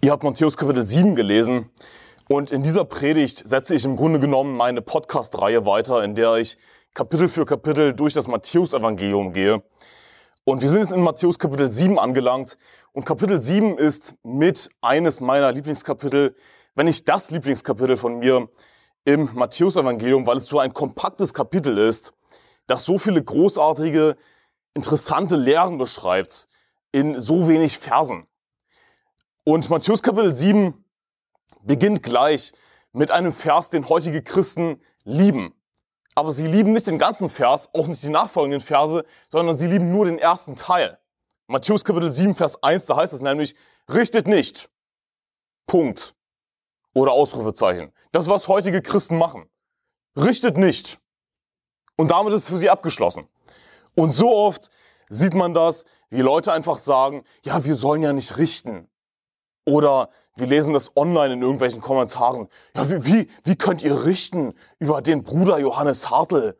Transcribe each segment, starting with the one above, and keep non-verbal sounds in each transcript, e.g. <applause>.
Ihr habt Matthäus Kapitel 7 gelesen und in dieser Predigt setze ich im Grunde genommen meine Podcast-Reihe weiter, in der ich Kapitel für Kapitel durch das Matthäus-Evangelium gehe. Und wir sind jetzt in Matthäus Kapitel 7 angelangt und Kapitel 7 ist mit eines meiner Lieblingskapitel, wenn nicht das Lieblingskapitel von mir im Matthäus-Evangelium, weil es so ein kompaktes Kapitel ist, das so viele großartige, interessante Lehren beschreibt in so wenig Versen. Und Matthäus Kapitel 7 beginnt gleich mit einem Vers, den heutige Christen lieben. Aber sie lieben nicht den ganzen Vers, auch nicht die nachfolgenden Verse, sondern sie lieben nur den ersten Teil. Matthäus Kapitel 7, Vers 1, da heißt es nämlich, richtet nicht. Punkt. Oder Ausrufezeichen. Das, was heutige Christen machen. Richtet nicht. Und damit ist es für sie abgeschlossen. Und so oft sieht man das, wie Leute einfach sagen, ja, wir sollen ja nicht richten. Oder wir lesen das online in irgendwelchen Kommentaren. Ja, wie, wie, wie könnt ihr richten über den Bruder Johannes Hartl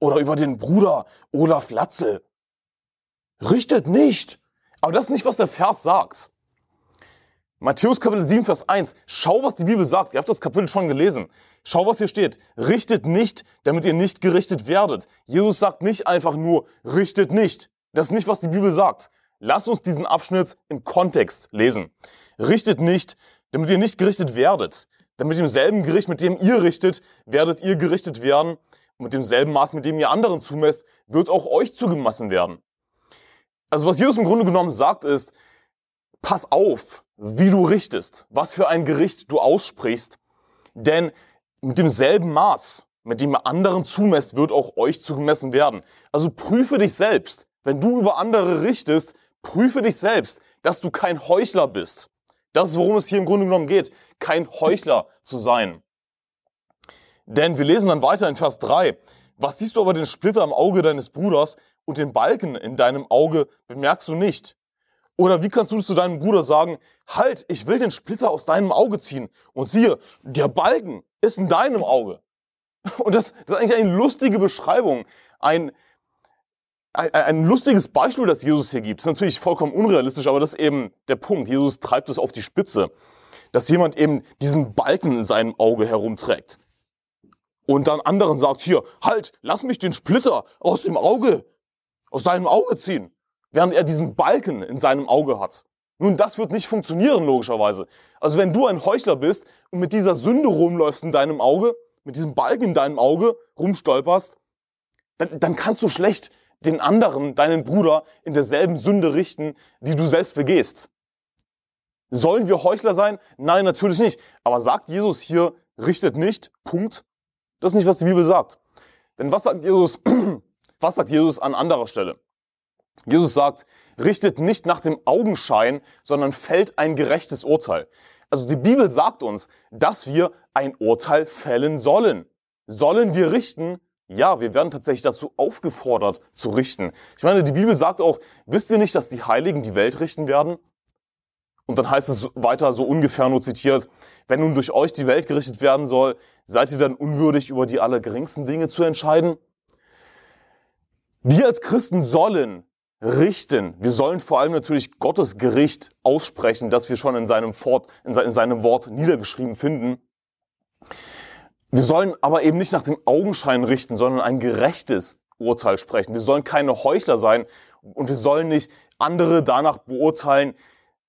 oder über den Bruder Olaf Latzel? Richtet nicht. Aber das ist nicht, was der Vers sagt. Matthäus Kapitel 7, Vers 1. Schau, was die Bibel sagt. Ihr habt das Kapitel schon gelesen. Schau, was hier steht. Richtet nicht, damit ihr nicht gerichtet werdet. Jesus sagt nicht einfach nur, richtet nicht. Das ist nicht, was die Bibel sagt. Lass uns diesen Abschnitt im Kontext lesen. Richtet nicht, damit ihr nicht gerichtet werdet. Denn mit demselben Gericht, mit dem ihr richtet, werdet ihr gerichtet werden. Und mit demselben Maß, mit dem ihr anderen zumesst, wird auch euch zugemessen werden. Also was Jesus im Grunde genommen sagt ist, pass auf, wie du richtest, was für ein Gericht du aussprichst. Denn mit demselben Maß, mit dem ihr anderen zumesst, wird auch euch zugemessen werden. Also prüfe dich selbst. Wenn du über andere richtest, Prüfe dich selbst, dass du kein Heuchler bist. Das ist, worum es hier im Grunde genommen geht, kein Heuchler zu sein. Denn wir lesen dann weiter in Vers 3. Was siehst du aber den Splitter im Auge deines Bruders und den Balken in deinem Auge bemerkst du nicht? Oder wie kannst du zu deinem Bruder sagen, halt, ich will den Splitter aus deinem Auge ziehen. Und siehe, der Balken ist in deinem Auge. Und das, das ist eigentlich eine lustige Beschreibung. Ein, ein, ein lustiges Beispiel, das Jesus hier gibt, ist natürlich vollkommen unrealistisch, aber das ist eben der Punkt. Jesus treibt es auf die Spitze, dass jemand eben diesen Balken in seinem Auge herumträgt. Und dann anderen sagt, hier, halt, lass mich den Splitter aus dem Auge, aus seinem Auge ziehen, während er diesen Balken in seinem Auge hat. Nun, das wird nicht funktionieren, logischerweise. Also wenn du ein Heuchler bist und mit dieser Sünde rumläufst in deinem Auge, mit diesem Balken in deinem Auge rumstolperst, dann, dann kannst du schlecht den anderen, deinen Bruder, in derselben Sünde richten, die du selbst begehst. Sollen wir Heuchler sein? Nein, natürlich nicht. Aber sagt Jesus hier, richtet nicht, Punkt. Das ist nicht, was die Bibel sagt. Denn was sagt Jesus, <clears throat> was sagt Jesus an anderer Stelle? Jesus sagt, richtet nicht nach dem Augenschein, sondern fällt ein gerechtes Urteil. Also die Bibel sagt uns, dass wir ein Urteil fällen sollen. Sollen wir richten? Ja, wir werden tatsächlich dazu aufgefordert zu richten. Ich meine, die Bibel sagt auch, wisst ihr nicht, dass die Heiligen die Welt richten werden? Und dann heißt es weiter so ungefähr nur zitiert, wenn nun durch euch die Welt gerichtet werden soll, seid ihr dann unwürdig, über die allergeringsten Dinge zu entscheiden? Wir als Christen sollen richten. Wir sollen vor allem natürlich Gottes Gericht aussprechen, das wir schon in seinem, Fort, in seinem Wort niedergeschrieben finden. Wir sollen aber eben nicht nach dem Augenschein richten, sondern ein gerechtes Urteil sprechen. Wir sollen keine Heuchler sein und wir sollen nicht andere danach beurteilen,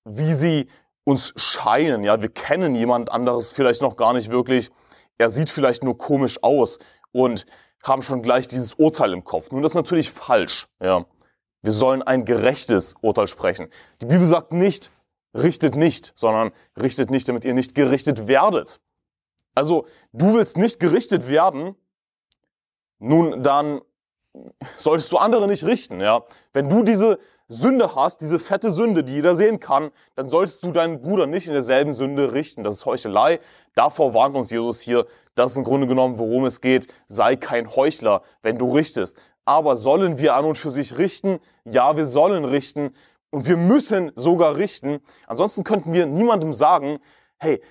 wie sie uns scheinen. Ja, wir kennen jemand anderes vielleicht noch gar nicht wirklich. Er sieht vielleicht nur komisch aus und haben schon gleich dieses Urteil im Kopf. Nun, das ist natürlich falsch. Ja, wir sollen ein gerechtes Urteil sprechen. Die Bibel sagt nicht, richtet nicht, sondern richtet nicht, damit ihr nicht gerichtet werdet. Also du willst nicht gerichtet werden, nun dann solltest du andere nicht richten. Ja? Wenn du diese Sünde hast, diese fette Sünde, die jeder sehen kann, dann solltest du deinen Bruder nicht in derselben Sünde richten. Das ist Heuchelei. Davor warnt uns Jesus hier. Das ist im Grunde genommen, worum es geht. Sei kein Heuchler, wenn du richtest. Aber sollen wir an und für sich richten? Ja, wir sollen richten. Und wir müssen sogar richten. Ansonsten könnten wir niemandem sagen, hey,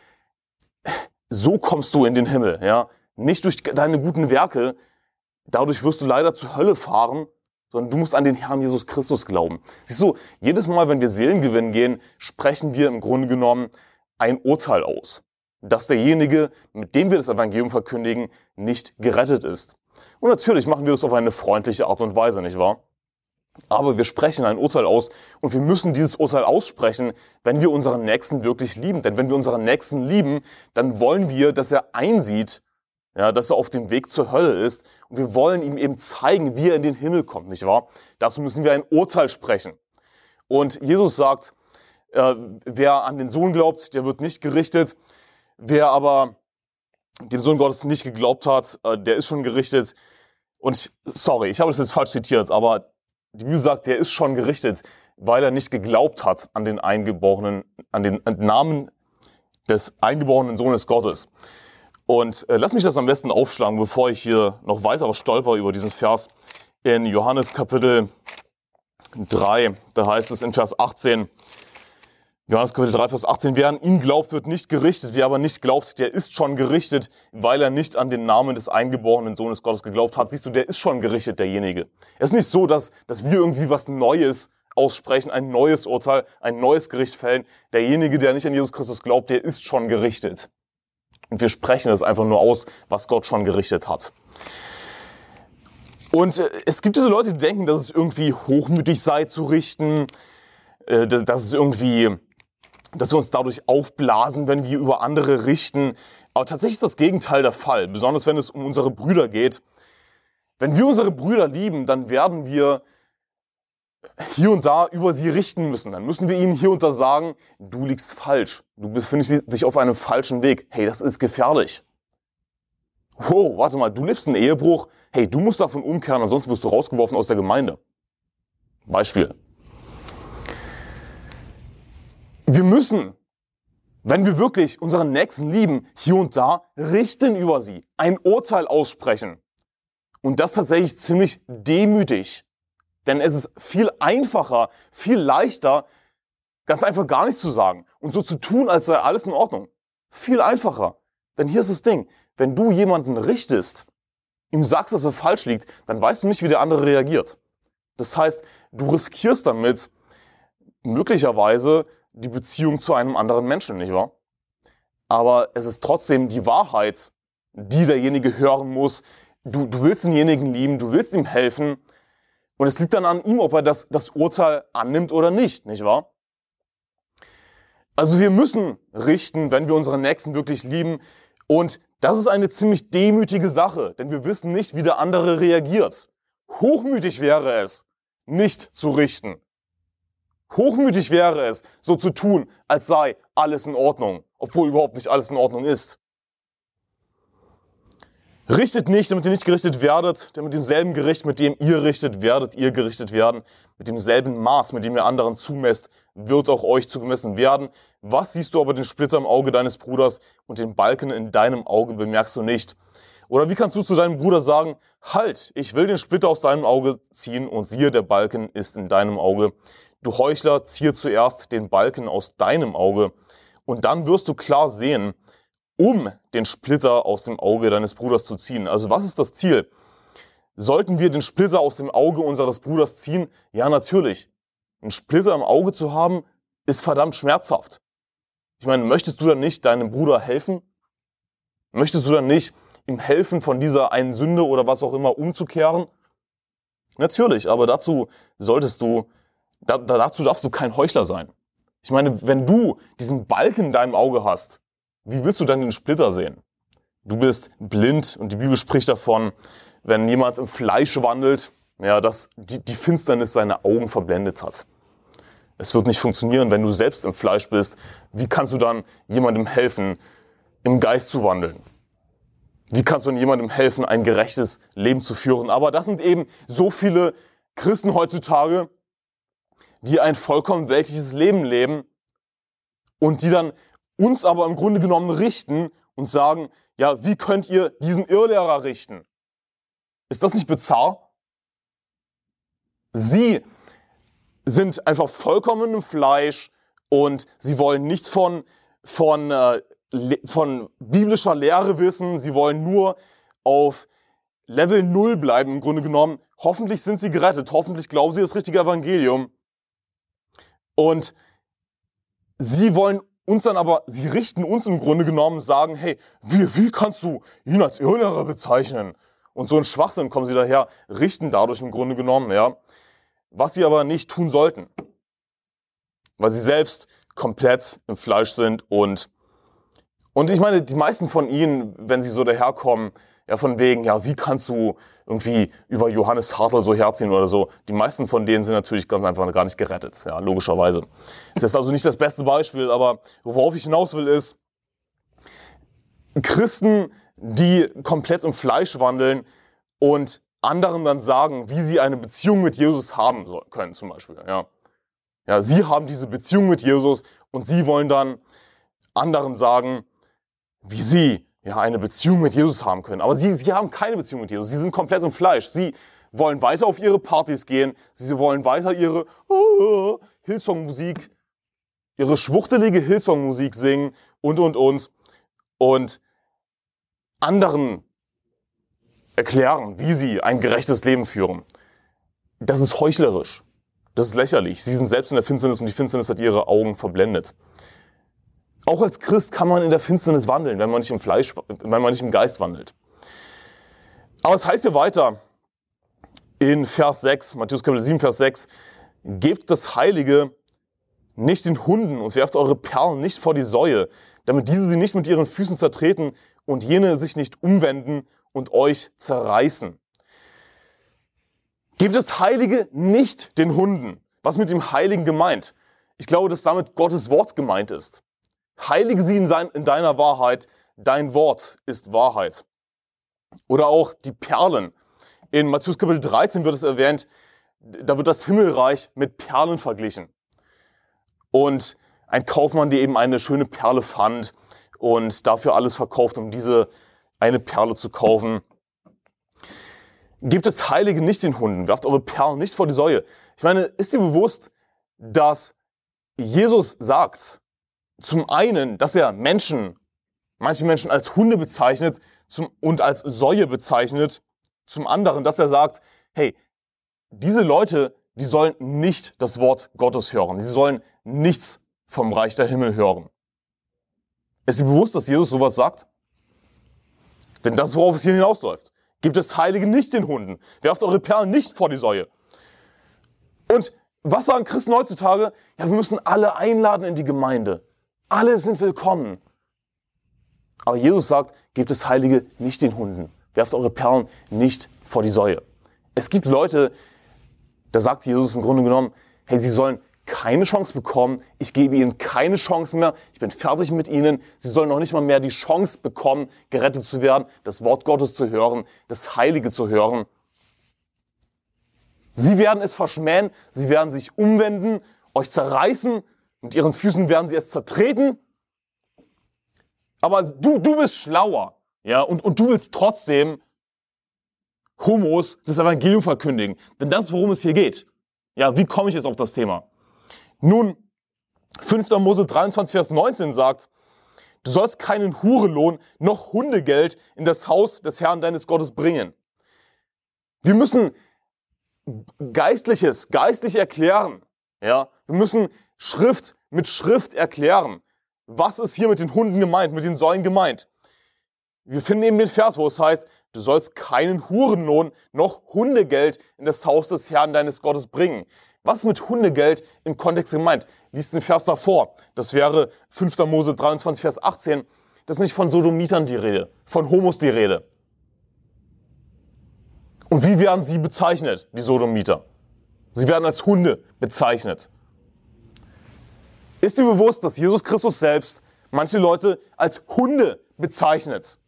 so kommst du in den Himmel, ja. Nicht durch deine guten Werke. Dadurch wirst du leider zur Hölle fahren. sondern du musst an den Herrn Jesus Christus glauben. Siehst du, jedes Mal, wenn wir Seelengewinn gehen, sprechen wir im Grunde genommen ein Urteil aus, dass derjenige, mit dem wir das Evangelium verkündigen, nicht gerettet ist. Und natürlich machen wir das auf eine freundliche Art und Weise, nicht wahr? Aber wir sprechen ein Urteil aus und wir müssen dieses Urteil aussprechen, wenn wir unseren Nächsten wirklich lieben. Denn wenn wir unseren Nächsten lieben, dann wollen wir, dass er einsieht, ja, dass er auf dem Weg zur Hölle ist. Und wir wollen ihm eben zeigen, wie er in den Himmel kommt, nicht wahr? Dazu müssen wir ein Urteil sprechen. Und Jesus sagt, äh, wer an den Sohn glaubt, der wird nicht gerichtet. Wer aber dem Sohn Gottes nicht geglaubt hat, äh, der ist schon gerichtet. Und sorry, ich habe das jetzt falsch zitiert, aber die Bibel sagt, der ist schon gerichtet, weil er nicht geglaubt hat an den eingeborenen, an den Namen des eingeborenen Sohnes Gottes. Und äh, lass mich das am besten aufschlagen, bevor ich hier noch weiter stolper über diesen Vers in Johannes Kapitel 3. Da heißt es in Vers 18, Johannes Kapitel 3, Vers 18, wer an ihn glaubt, wird nicht gerichtet. Wer aber nicht glaubt, der ist schon gerichtet, weil er nicht an den Namen des eingeborenen Sohnes Gottes geglaubt hat. Siehst du, der ist schon gerichtet, derjenige. Es ist nicht so, dass, dass wir irgendwie was Neues aussprechen, ein neues Urteil, ein neues Gericht fällen. Derjenige, der nicht an Jesus Christus glaubt, der ist schon gerichtet. Und wir sprechen es einfach nur aus, was Gott schon gerichtet hat. Und äh, es gibt diese Leute, die denken, dass es irgendwie hochmütig sei zu richten, äh, dass es irgendwie dass wir uns dadurch aufblasen, wenn wir über andere richten. Aber tatsächlich ist das Gegenteil der Fall, besonders wenn es um unsere Brüder geht. Wenn wir unsere Brüder lieben, dann werden wir hier und da über sie richten müssen. Dann müssen wir ihnen hier und da sagen, du liegst falsch. Du befindest dich auf einem falschen Weg. Hey, das ist gefährlich. Wow, warte mal, du lebst einen Ehebruch. Hey, du musst davon umkehren, ansonsten wirst du rausgeworfen aus der Gemeinde. Beispiel. Wir müssen, wenn wir wirklich unseren Nächsten lieben, hier und da richten über sie, ein Urteil aussprechen. Und das tatsächlich ziemlich demütig. Denn es ist viel einfacher, viel leichter, ganz einfach gar nichts zu sagen und so zu tun, als sei alles in Ordnung. Viel einfacher. Denn hier ist das Ding. Wenn du jemanden richtest, ihm sagst, dass er falsch liegt, dann weißt du nicht, wie der andere reagiert. Das heißt, du riskierst damit möglicherweise die Beziehung zu einem anderen Menschen, nicht wahr? Aber es ist trotzdem die Wahrheit, die derjenige hören muss. Du, du willst denjenigen lieben, du willst ihm helfen. Und es liegt dann an ihm, ob er das, das Urteil annimmt oder nicht, nicht wahr? Also wir müssen richten, wenn wir unseren Nächsten wirklich lieben. Und das ist eine ziemlich demütige Sache, denn wir wissen nicht, wie der andere reagiert. Hochmütig wäre es, nicht zu richten. Hochmütig wäre es, so zu tun, als sei alles in Ordnung, obwohl überhaupt nicht alles in Ordnung ist. Richtet nicht, damit ihr nicht gerichtet werdet, denn mit demselben Gericht, mit dem ihr richtet, werdet ihr gerichtet werden. Mit demselben Maß, mit dem ihr anderen zumesst, wird auch euch zugemessen werden. Was siehst du aber den Splitter im Auge deines Bruders und den Balken in deinem Auge bemerkst du nicht? Oder wie kannst du zu deinem Bruder sagen, halt, ich will den Splitter aus deinem Auge ziehen und siehe, der Balken ist in deinem Auge. Du Heuchler, ziehe zuerst den Balken aus deinem Auge, und dann wirst du klar sehen, um den Splitter aus dem Auge deines Bruders zu ziehen. Also was ist das Ziel? Sollten wir den Splitter aus dem Auge unseres Bruders ziehen? Ja, natürlich. Ein Splitter im Auge zu haben, ist verdammt schmerzhaft. Ich meine, möchtest du dann nicht deinem Bruder helfen? Möchtest du dann nicht ihm helfen, von dieser einen Sünde oder was auch immer umzukehren? Natürlich, aber dazu solltest du da, dazu darfst du kein Heuchler sein. Ich meine, wenn du diesen Balken in deinem Auge hast, wie willst du dann den Splitter sehen? Du bist blind und die Bibel spricht davon, wenn jemand im Fleisch wandelt, ja, dass die, die Finsternis seine Augen verblendet hat. Es wird nicht funktionieren, wenn du selbst im Fleisch bist. Wie kannst du dann jemandem helfen, im Geist zu wandeln? Wie kannst du jemandem helfen, ein gerechtes Leben zu führen? Aber das sind eben so viele Christen heutzutage, die ein vollkommen weltliches Leben leben und die dann uns aber im Grunde genommen richten und sagen, ja, wie könnt ihr diesen Irrlehrer richten? Ist das nicht bizarr? Sie sind einfach vollkommen im Fleisch und sie wollen nichts von, von, äh, von biblischer Lehre wissen. Sie wollen nur auf Level 0 bleiben im Grunde genommen. Hoffentlich sind sie gerettet. Hoffentlich glauben sie das richtige Evangelium. Und sie wollen uns dann aber, sie richten uns im Grunde genommen, sagen, hey, wie, wie kannst du ihn als Irrlehrer bezeichnen? Und so ein Schwachsinn kommen sie daher, richten dadurch im Grunde genommen, ja. Was sie aber nicht tun sollten. Weil sie selbst komplett im Fleisch sind und, und ich meine, die meisten von ihnen, wenn sie so daherkommen, ja, von wegen, ja, wie kannst du irgendwie über Johannes Hartl so herziehen oder so. Die meisten von denen sind natürlich ganz einfach gar nicht gerettet, ja, logischerweise. Das ist also nicht das beste Beispiel, aber worauf ich hinaus will ist, Christen, die komplett im Fleisch wandeln und anderen dann sagen, wie sie eine Beziehung mit Jesus haben können, zum Beispiel, ja. Ja, sie haben diese Beziehung mit Jesus und sie wollen dann anderen sagen, wie sie ja, eine Beziehung mit Jesus haben können. Aber sie, sie haben keine Beziehung mit Jesus. Sie sind komplett im Fleisch. Sie wollen weiter auf ihre Partys gehen. Sie wollen weiter ihre oh, Hillsong-Musik, ihre schwuchtelige Hillsong-Musik singen und, und, und. Und anderen erklären, wie sie ein gerechtes Leben führen. Das ist heuchlerisch. Das ist lächerlich. Sie sind selbst in der Finsternis und die Finsternis hat ihre Augen verblendet. Auch als Christ kann man in der Finsternis wandeln, wenn man nicht im Fleisch, wenn man nicht im Geist wandelt. Aber es heißt ja weiter in Vers 6, Matthäus Kapitel 7, Vers 6, gebt das Heilige nicht den Hunden und werft eure Perlen nicht vor die Säue, damit diese sie nicht mit ihren Füßen zertreten und jene sich nicht umwenden und euch zerreißen. Gebt das Heilige nicht den Hunden. Was mit dem Heiligen gemeint? Ich glaube, dass damit Gottes Wort gemeint ist. Heilige sie in, deiner Wahrheit, dein Wort ist Wahrheit. Oder auch die Perlen. In Matthäus Kapitel 13 wird es erwähnt, da wird das Himmelreich mit Perlen verglichen. Und ein Kaufmann, der eben eine schöne Perle fand und dafür alles verkauft, um diese eine Perle zu kaufen. Gebt das Heilige nicht den Hunden, werft eure Perlen nicht vor die Säue. Ich meine, ist dir bewusst, dass Jesus sagt, zum einen, dass er Menschen, manche Menschen als Hunde bezeichnet zum, und als Säue bezeichnet. Zum anderen, dass er sagt, hey, diese Leute, die sollen nicht das Wort Gottes hören. Sie sollen nichts vom Reich der Himmel hören. Ist dir bewusst, dass Jesus sowas sagt? Denn das worauf es hier hinausläuft. Gebt das Heilige nicht den Hunden. Werft eure Perlen nicht vor die Säue. Und was sagen Christen heutzutage? Ja, wir müssen alle einladen in die Gemeinde. Alle sind willkommen. Aber Jesus sagt, gebt das Heilige nicht den Hunden. Werft eure Perlen nicht vor die Säue. Es gibt Leute, da sagt Jesus im Grunde genommen, hey, sie sollen keine Chance bekommen. Ich gebe ihnen keine Chance mehr. Ich bin fertig mit ihnen. Sie sollen noch nicht mal mehr die Chance bekommen, gerettet zu werden, das Wort Gottes zu hören, das Heilige zu hören. Sie werden es verschmähen. Sie werden sich umwenden, euch zerreißen mit ihren Füßen werden sie es zertreten. Aber du, du bist schlauer. Ja, und, und du willst trotzdem Homos das Evangelium verkündigen. Denn das ist, worum es hier geht. Ja, wie komme ich jetzt auf das Thema? Nun, 5. Mose 23, Vers 19 sagt, du sollst keinen Hurenlohn noch Hundegeld in das Haus des Herrn deines Gottes bringen. Wir müssen Geistliches, geistlich erklären. Ja, wir müssen Schrift mit Schrift erklären. Was ist hier mit den Hunden gemeint, mit den Säulen gemeint? Wir finden eben den Vers, wo es heißt, du sollst keinen Hurenlohn noch Hundegeld in das Haus des Herrn deines Gottes bringen. Was ist mit Hundegeld im Kontext gemeint? Lies den Vers davor. Das wäre 5. Mose 23, Vers 18. Das ist nicht von Sodomitern die Rede, von Homos die Rede. Und wie werden sie bezeichnet, die Sodomiter? Sie werden als Hunde bezeichnet. Ist dir bewusst, dass Jesus Christus selbst manche Leute als Hunde bezeichnet,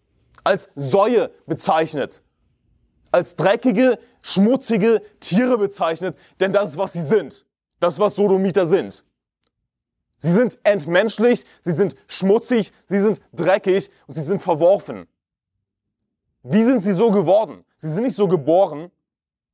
als Säue bezeichnet, als dreckige, schmutzige Tiere bezeichnet, denn das ist, was sie sind. Das ist, was Sodomiter sind. Sie sind entmenschlich, sie sind schmutzig, sie sind dreckig und sie sind verworfen. Wie sind sie so geworden? Sie sind nicht so geboren.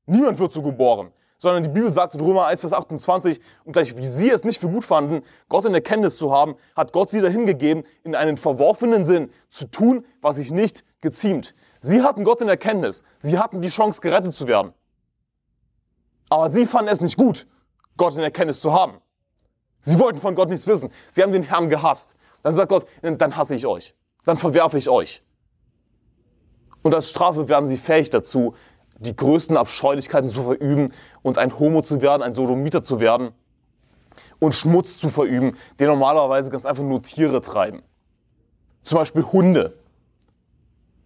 Niemand wird so geboren. Sondern die Bibel sagt in Römer 1, Vers 28, und gleich wie sie es nicht für gut fanden, Gott in Erkenntnis zu haben, hat Gott sie dahin gegeben, in einen verworfenen Sinn zu tun, was sich nicht geziemt. Sie hatten Gott in Erkenntnis. Sie hatten die Chance, gerettet zu werden. Aber sie fanden es nicht gut, Gott in Erkenntnis zu haben. Sie wollten von Gott nichts wissen. Sie haben den Herrn gehasst. Dann sagt Gott, dann hasse ich euch. Dann verwerfe ich euch. Und als Strafe werden sie fähig dazu, die größten Abscheulichkeiten zu verüben und ein Homo zu werden, ein Sodomiter zu werden und Schmutz zu verüben, den normalerweise ganz einfach nur Tiere treiben. Zum Beispiel Hunde.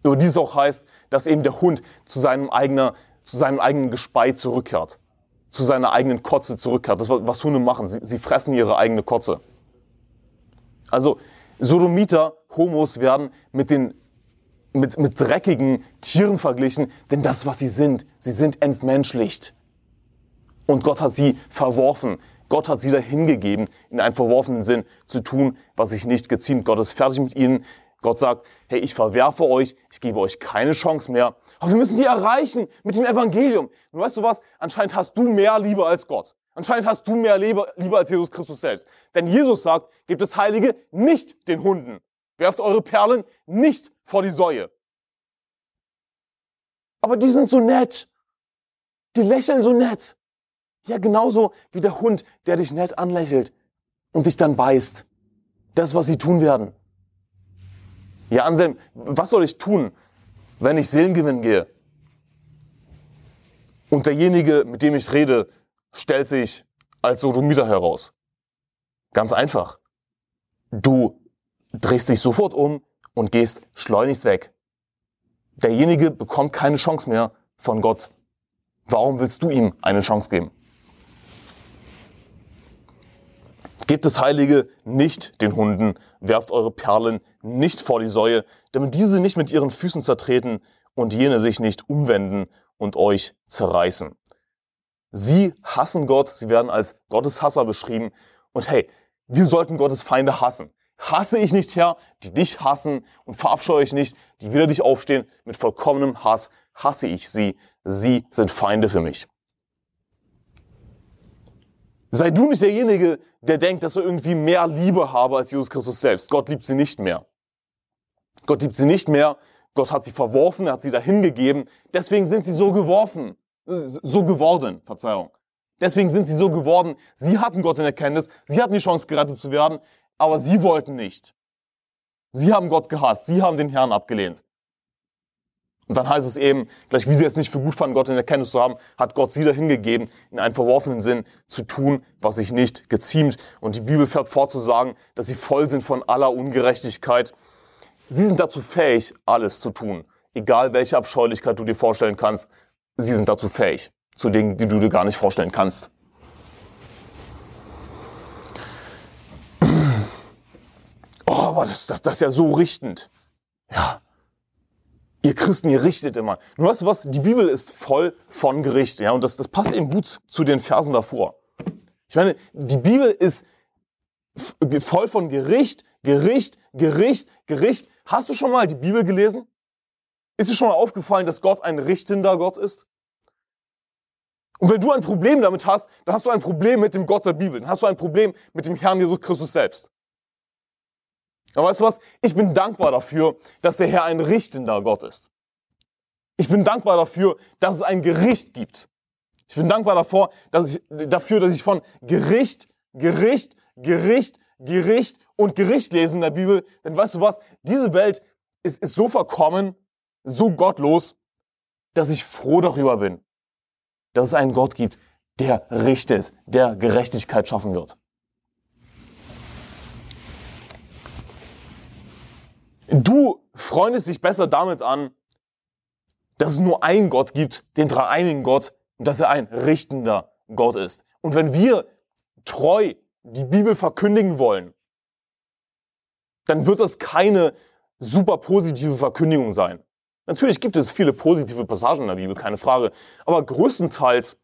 Über dies auch heißt, dass eben der Hund zu seinem, eigener, zu seinem eigenen Gespei zurückkehrt, zu seiner eigenen Kotze zurückkehrt. Das ist, was Hunde machen. Sie, sie fressen ihre eigene Kotze. Also Sodomiter, Homos werden mit den mit, mit dreckigen Tieren verglichen, denn das, was sie sind, sie sind entmenschlicht. Und Gott hat sie verworfen. Gott hat sie dahingegeben, in einem verworfenen Sinn zu tun, was sich nicht geziemt. Gott ist fertig mit ihnen. Gott sagt, hey, ich verwerfe euch, ich gebe euch keine Chance mehr. Aber wir müssen sie erreichen mit dem Evangelium. Und weißt du was? Anscheinend hast du mehr Liebe als Gott. Anscheinend hast du mehr Liebe, Liebe als Jesus Christus selbst. Denn Jesus sagt, gebt das Heilige nicht den Hunden. Werft eure Perlen nicht vor die Säue. Aber die sind so nett. Die lächeln so nett. Ja, genauso wie der Hund, der dich nett anlächelt und dich dann beißt. Das, was sie tun werden. Ja, Anselm, was soll ich tun, wenn ich Seelengewinn gehe? Und derjenige, mit dem ich rede, stellt sich als Sodomiter heraus. Ganz einfach. Du drehst dich sofort um und gehst schleunigst weg. Derjenige bekommt keine Chance mehr von Gott. Warum willst du ihm eine Chance geben? Gebt das Heilige nicht den Hunden, werft eure Perlen nicht vor die Säue, damit diese nicht mit ihren Füßen zertreten und jene sich nicht umwenden und euch zerreißen. Sie hassen Gott, sie werden als Gotteshasser beschrieben. Und hey, wir sollten Gottes Feinde hassen hasse ich nicht, Herr, die dich hassen und verabscheue ich nicht, die wieder dich aufstehen. Mit vollkommenem Hass hasse ich sie. Sie sind Feinde für mich. Sei du nicht derjenige, der denkt, dass er irgendwie mehr Liebe habe als Jesus Christus selbst. Gott liebt sie nicht mehr. Gott liebt sie nicht mehr. Gott hat sie verworfen, er hat sie dahingegeben. Deswegen sind sie so geworfen, so geworden, Verzeihung. Deswegen sind sie so geworden. Sie hatten Gott in Erkenntnis. Sie hatten die Chance, gerettet zu werden aber sie wollten nicht. Sie haben Gott gehasst, sie haben den Herrn abgelehnt. Und dann heißt es eben, gleich wie sie es nicht für gut fanden, Gott in Erkenntnis zu haben, hat Gott sie dahin gegeben, in einen verworfenen Sinn zu tun, was sich nicht geziemt. Und die Bibel fährt fort zu sagen, dass sie voll sind von aller Ungerechtigkeit. Sie sind dazu fähig, alles zu tun. Egal welche Abscheulichkeit du dir vorstellen kannst, sie sind dazu fähig. Zu Dingen, die du dir gar nicht vorstellen kannst. Aber das, das, das ist ja so richtend. Ja. Ihr Christen, ihr richtet immer. Nur weißt du was? Die Bibel ist voll von Gericht, ja. Und das, das passt eben gut zu den Versen davor. Ich meine, die Bibel ist voll von Gericht, Gericht, Gericht, Gericht. Hast du schon mal die Bibel gelesen? Ist dir schon mal aufgefallen, dass Gott ein richtender Gott ist? Und wenn du ein Problem damit hast, dann hast du ein Problem mit dem Gott der Bibel. Dann hast du ein Problem mit dem Herrn Jesus Christus selbst. Aber weißt du was? Ich bin dankbar dafür, dass der Herr ein richtender Gott ist. Ich bin dankbar dafür, dass es ein Gericht gibt. Ich bin dankbar davor, dass ich, dafür, dass ich von Gericht, Gericht, Gericht, Gericht und Gericht lese in der Bibel. Denn weißt du was? Diese Welt ist, ist so verkommen, so gottlos, dass ich froh darüber bin, dass es einen Gott gibt, der richtet, der Gerechtigkeit schaffen wird. Du freundest dich besser damit an, dass es nur einen Gott gibt, den dreieinigen Gott, und dass er ein richtender Gott ist. Und wenn wir treu die Bibel verkündigen wollen, dann wird das keine super positive Verkündigung sein. Natürlich gibt es viele positive Passagen in der Bibel, keine Frage. Aber größtenteils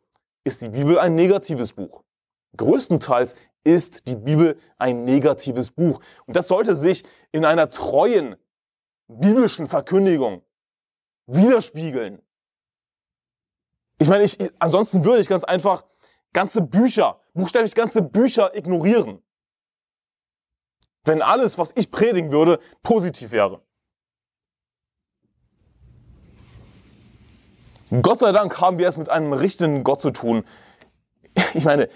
ist die Bibel ein negatives Buch. Größtenteils ist die Bibel ein negatives Buch. Und das sollte sich in einer treuen biblischen Verkündigung widerspiegeln. Ich meine, ich, ansonsten würde ich ganz einfach ganze Bücher, buchstäblich ganze Bücher ignorieren. Wenn alles, was ich predigen würde, positiv wäre. Gott sei Dank haben wir es mit einem richtenden Gott zu tun. Ich meine,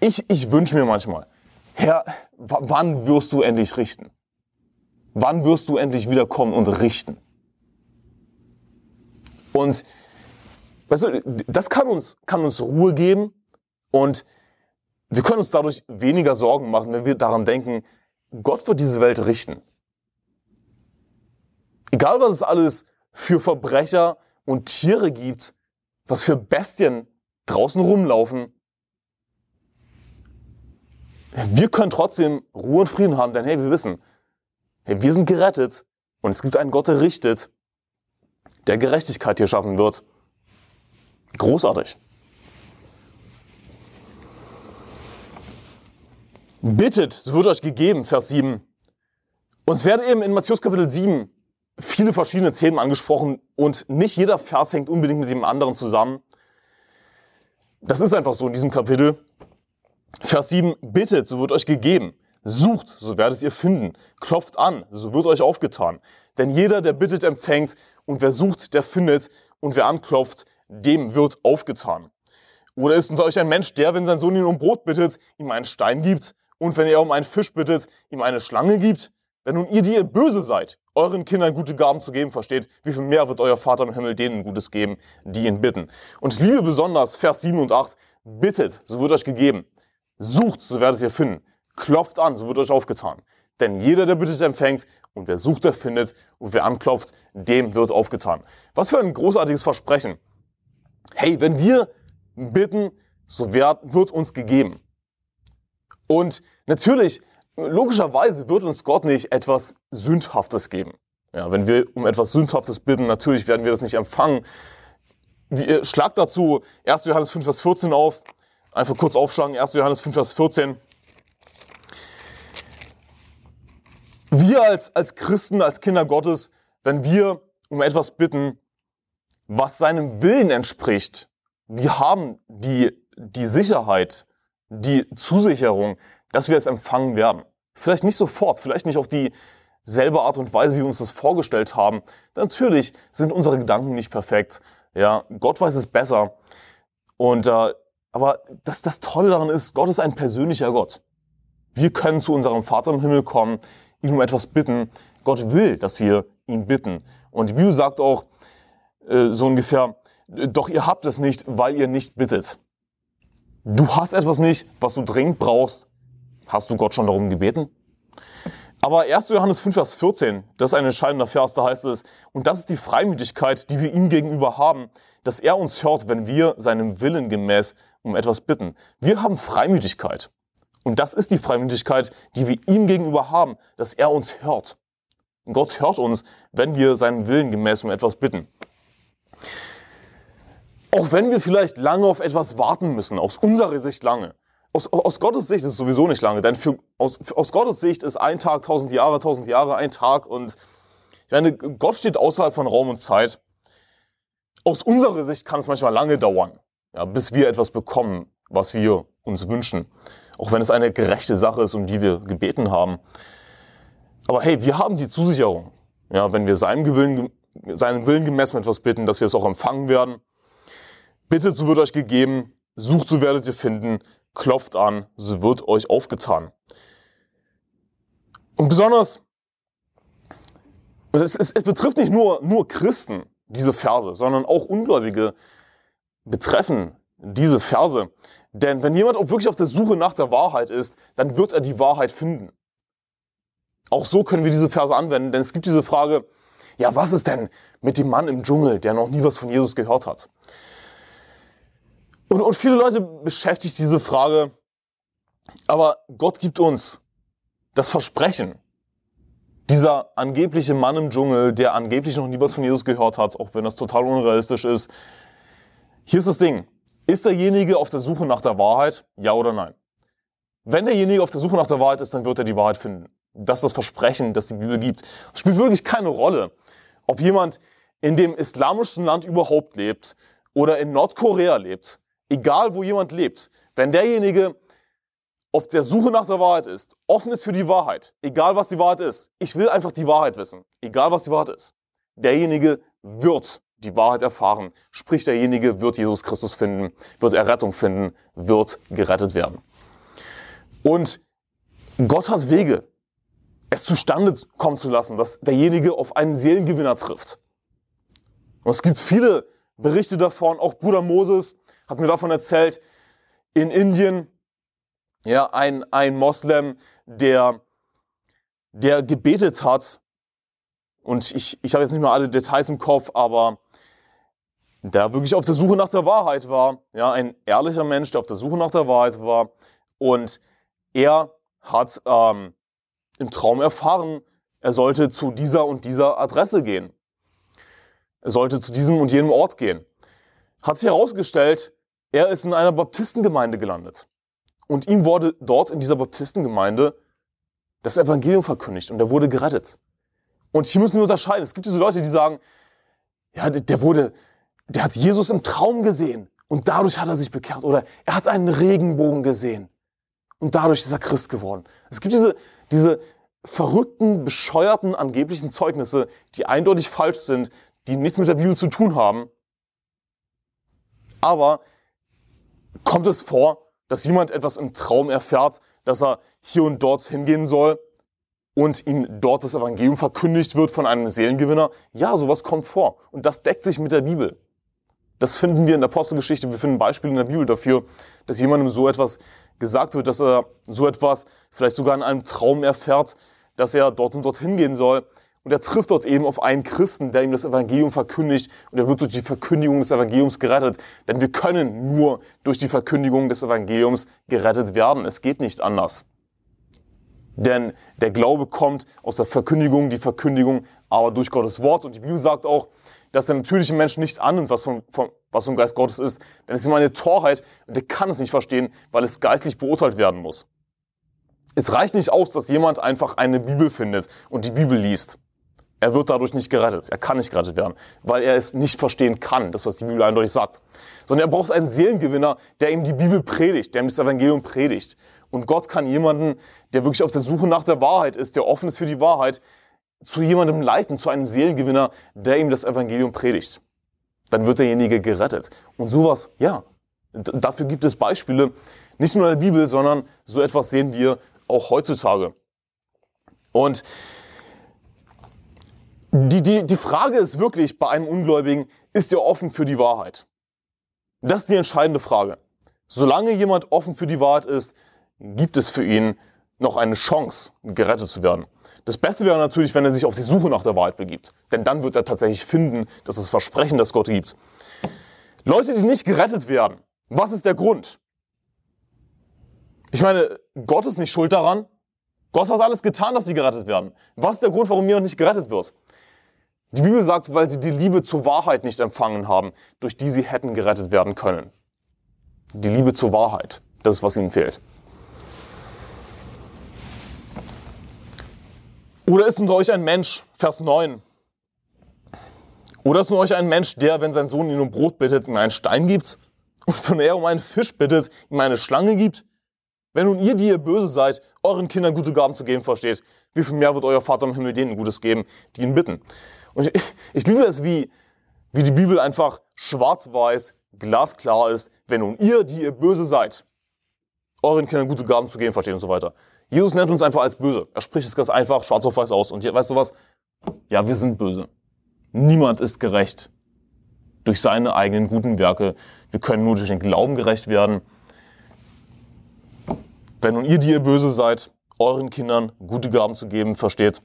ich, ich wünsche mir manchmal, Herr, wann wirst du endlich richten? Wann wirst du endlich wiederkommen und richten? Und weißt du, das kann uns, kann uns Ruhe geben und wir können uns dadurch weniger Sorgen machen, wenn wir daran denken, Gott wird diese Welt richten. Egal was es alles für Verbrecher und Tiere gibt, was für Bestien draußen rumlaufen, wir können trotzdem Ruhe und Frieden haben, denn hey, wir wissen, hey, wir sind gerettet und es gibt einen Gott, der richtet, der Gerechtigkeit hier schaffen wird. Großartig. Bittet, so wird euch gegeben, Vers 7. Uns werden eben in Matthäus Kapitel 7 viele verschiedene Themen angesprochen und nicht jeder Vers hängt unbedingt mit dem anderen zusammen. Das ist einfach so in diesem Kapitel. Vers 7, bittet, so wird euch gegeben. Sucht, so werdet ihr finden. Klopft an, so wird euch aufgetan. Denn jeder, der bittet, empfängt, und wer sucht, der findet, und wer anklopft, dem wird aufgetan. Oder ist unter euch ein Mensch, der, wenn sein Sohn ihn um Brot bittet, ihm einen Stein gibt, und wenn er um einen Fisch bittet, ihm eine Schlange gibt? Wenn nun ihr, die ihr böse seid, euren Kindern gute Gaben zu geben versteht, wie viel mehr wird euer Vater im Himmel denen Gutes geben, die ihn bitten? Und ich liebe besonders Vers 7 und 8, bittet, so wird euch gegeben. Sucht, so werdet ihr finden. Klopft an, so wird euch aufgetan. Denn jeder, der bittet, empfängt, und wer sucht, der findet, und wer anklopft, dem wird aufgetan. Was für ein großartiges Versprechen. Hey, wenn wir bitten, so wird, uns gegeben. Und natürlich, logischerweise wird uns Gott nicht etwas Sündhaftes geben. Ja, wenn wir um etwas Sündhaftes bitten, natürlich werden wir das nicht empfangen. Schlag dazu 1. Johannes 5, Vers 14 auf. Einfach kurz aufschlagen, 1. Johannes 5, Vers 14. Wir als, als Christen, als Kinder Gottes, wenn wir um etwas bitten, was seinem Willen entspricht, wir haben die, die Sicherheit, die Zusicherung, dass wir es empfangen werden. Vielleicht nicht sofort, vielleicht nicht auf dieselbe Art und Weise, wie wir uns das vorgestellt haben. Natürlich sind unsere Gedanken nicht perfekt. Ja, Gott weiß es besser. Und äh, aber das, das Tolle daran ist, Gott ist ein persönlicher Gott. Wir können zu unserem Vater im Himmel kommen, ihn um etwas bitten. Gott will, dass wir ihn bitten. Und die Bibel sagt auch äh, so ungefähr, doch ihr habt es nicht, weil ihr nicht bittet. Du hast etwas nicht, was du dringend brauchst. Hast du Gott schon darum gebeten? Aber 1. Johannes 5, Vers 14, das ist ein entscheidender Vers, da heißt es, und das ist die Freimütigkeit, die wir ihm gegenüber haben, dass er uns hört, wenn wir seinem Willen gemäß um etwas bitten. Wir haben Freimütigkeit. Und das ist die Freimütigkeit, die wir ihm gegenüber haben, dass er uns hört. Und Gott hört uns, wenn wir seinem Willen gemäß um etwas bitten. Auch wenn wir vielleicht lange auf etwas warten müssen, aus unserer Sicht lange. Aus, aus Gottes Sicht ist es sowieso nicht lange, denn für, aus, aus Gottes Sicht ist ein Tag tausend Jahre, tausend Jahre ein Tag und ich meine, Gott steht außerhalb von Raum und Zeit. Aus unserer Sicht kann es manchmal lange dauern, ja, bis wir etwas bekommen, was wir uns wünschen. Auch wenn es eine gerechte Sache ist, um die wir gebeten haben. Aber hey, wir haben die Zusicherung, ja, wenn wir seinem Willen, seinem Willen gemessen etwas bitten, dass wir es auch empfangen werden. Bittet, so wird euch gegeben. Sucht, so werdet ihr finden. Klopft an, so wird euch aufgetan. Und besonders, es, es, es betrifft nicht nur, nur Christen, diese Verse, sondern auch Ungläubige betreffen diese Verse. Denn wenn jemand auch wirklich auf der Suche nach der Wahrheit ist, dann wird er die Wahrheit finden. Auch so können wir diese Verse anwenden, denn es gibt diese Frage, ja, was ist denn mit dem Mann im Dschungel, der noch nie was von Jesus gehört hat? Und, und viele Leute beschäftigt diese Frage, aber Gott gibt uns das Versprechen, dieser angebliche Mann im Dschungel, der angeblich noch nie was von Jesus gehört hat, auch wenn das total unrealistisch ist. Hier ist das Ding. Ist derjenige auf der Suche nach der Wahrheit? Ja oder nein? Wenn derjenige auf der Suche nach der Wahrheit ist, dann wird er die Wahrheit finden. Das ist das Versprechen, das die Bibel gibt. Es spielt wirklich keine Rolle, ob jemand in dem islamischsten Land überhaupt lebt oder in Nordkorea lebt, egal wo jemand lebt, wenn derjenige auf der Suche nach der Wahrheit ist, offen ist für die Wahrheit, egal was die Wahrheit ist, ich will einfach die Wahrheit wissen, egal was die Wahrheit ist, derjenige wird die Wahrheit erfahren, sprich derjenige wird Jesus Christus finden, wird Errettung finden, wird gerettet werden. Und Gott hat Wege, es zustande kommen zu lassen, dass derjenige auf einen Seelengewinner trifft. Und es gibt viele Berichte davon, auch Bruder Moses hat mir davon erzählt, in Indien, ja, ein, ein Moslem, der, der gebetet hat, und ich, ich habe jetzt nicht mehr alle Details im Kopf, aber der wirklich auf der Suche nach der Wahrheit war, ja, ein ehrlicher Mensch, der auf der Suche nach der Wahrheit war, und er hat ähm, im Traum erfahren, er sollte zu dieser und dieser Adresse gehen. Er sollte zu diesem und jenem Ort gehen. Hat sich herausgestellt, er ist in einer Baptistengemeinde gelandet. Und ihm wurde dort in dieser Baptistengemeinde das Evangelium verkündigt und er wurde gerettet. Und hier müssen wir unterscheiden. Es gibt diese Leute, die sagen, ja, der wurde, der hat Jesus im Traum gesehen und dadurch hat er sich bekehrt. Oder er hat einen Regenbogen gesehen und dadurch ist er Christ geworden. Es gibt diese, diese verrückten, bescheuerten, angeblichen Zeugnisse, die eindeutig falsch sind, die nichts mit der Bibel zu tun haben. Aber kommt es vor, dass jemand etwas im Traum erfährt, dass er hier und dort hingehen soll und ihm dort das Evangelium verkündigt wird von einem Seelengewinner? Ja, sowas kommt vor. Und das deckt sich mit der Bibel. Das finden wir in der Apostelgeschichte. Wir finden Beispiele in der Bibel dafür, dass jemandem so etwas gesagt wird, dass er so etwas vielleicht sogar in einem Traum erfährt, dass er dort und dort hingehen soll. Und er trifft dort eben auf einen Christen, der ihm das Evangelium verkündigt und er wird durch die Verkündigung des Evangeliums gerettet. Denn wir können nur durch die Verkündigung des Evangeliums gerettet werden. Es geht nicht anders. Denn der Glaube kommt aus der Verkündigung, die Verkündigung aber durch Gottes Wort. Und die Bibel sagt auch, dass der natürliche Mensch nicht annimmt, was vom, vom, was vom Geist Gottes ist. Denn es ist immer eine Torheit und er kann es nicht verstehen, weil es geistlich beurteilt werden muss. Es reicht nicht aus, dass jemand einfach eine Bibel findet und die Bibel liest. Er wird dadurch nicht gerettet. Er kann nicht gerettet werden, weil er es nicht verstehen kann, das was die Bibel eindeutig sagt. Sondern er braucht einen Seelengewinner, der ihm die Bibel predigt, der ihm das Evangelium predigt. Und Gott kann jemanden, der wirklich auf der Suche nach der Wahrheit ist, der offen ist für die Wahrheit, zu jemandem leiten, zu einem Seelengewinner, der ihm das Evangelium predigt. Dann wird derjenige gerettet. Und sowas, ja, dafür gibt es Beispiele, nicht nur in der Bibel, sondern so etwas sehen wir auch heutzutage. Und die, die, die Frage ist wirklich bei einem Ungläubigen, ist er offen für die Wahrheit? Das ist die entscheidende Frage. Solange jemand offen für die Wahrheit ist, gibt es für ihn noch eine Chance, gerettet zu werden. Das Beste wäre natürlich, wenn er sich auf die Suche nach der Wahrheit begibt. Denn dann wird er tatsächlich finden, dass das Versprechen, das Gott gibt. Leute, die nicht gerettet werden, was ist der Grund? Ich meine, Gott ist nicht schuld daran. Gott hat alles getan, dass sie gerettet werden. Was ist der Grund, warum jemand nicht gerettet wird? Die Bibel sagt, weil sie die Liebe zur Wahrheit nicht empfangen haben, durch die sie hätten gerettet werden können. Die Liebe zur Wahrheit, das ist, was ihnen fehlt. Oder ist unter euch ein Mensch, Vers 9, oder ist unter euch ein Mensch, der, wenn sein Sohn ihn um Brot bittet, ihm einen Stein gibt? Und wenn er um einen Fisch bittet, ihm eine Schlange gibt? Wenn nun ihr, die ihr böse seid, euren Kindern gute Gaben zu geben versteht, wie viel mehr wird euer Vater im Himmel denen Gutes geben, die ihn bitten? Und ich, ich liebe es, wie, wie die Bibel einfach schwarz-weiß, glasklar ist. Wenn nun ihr, die ihr böse seid, euren Kindern gute Gaben zu geben versteht und so weiter. Jesus nennt uns einfach als böse. Er spricht es ganz einfach, schwarz auf weiß aus. Und hier, weißt du was? Ja, wir sind böse. Niemand ist gerecht durch seine eigenen guten Werke. Wir können nur durch den Glauben gerecht werden. Wenn nun ihr, die ihr böse seid, euren Kindern gute Gaben zu geben, versteht,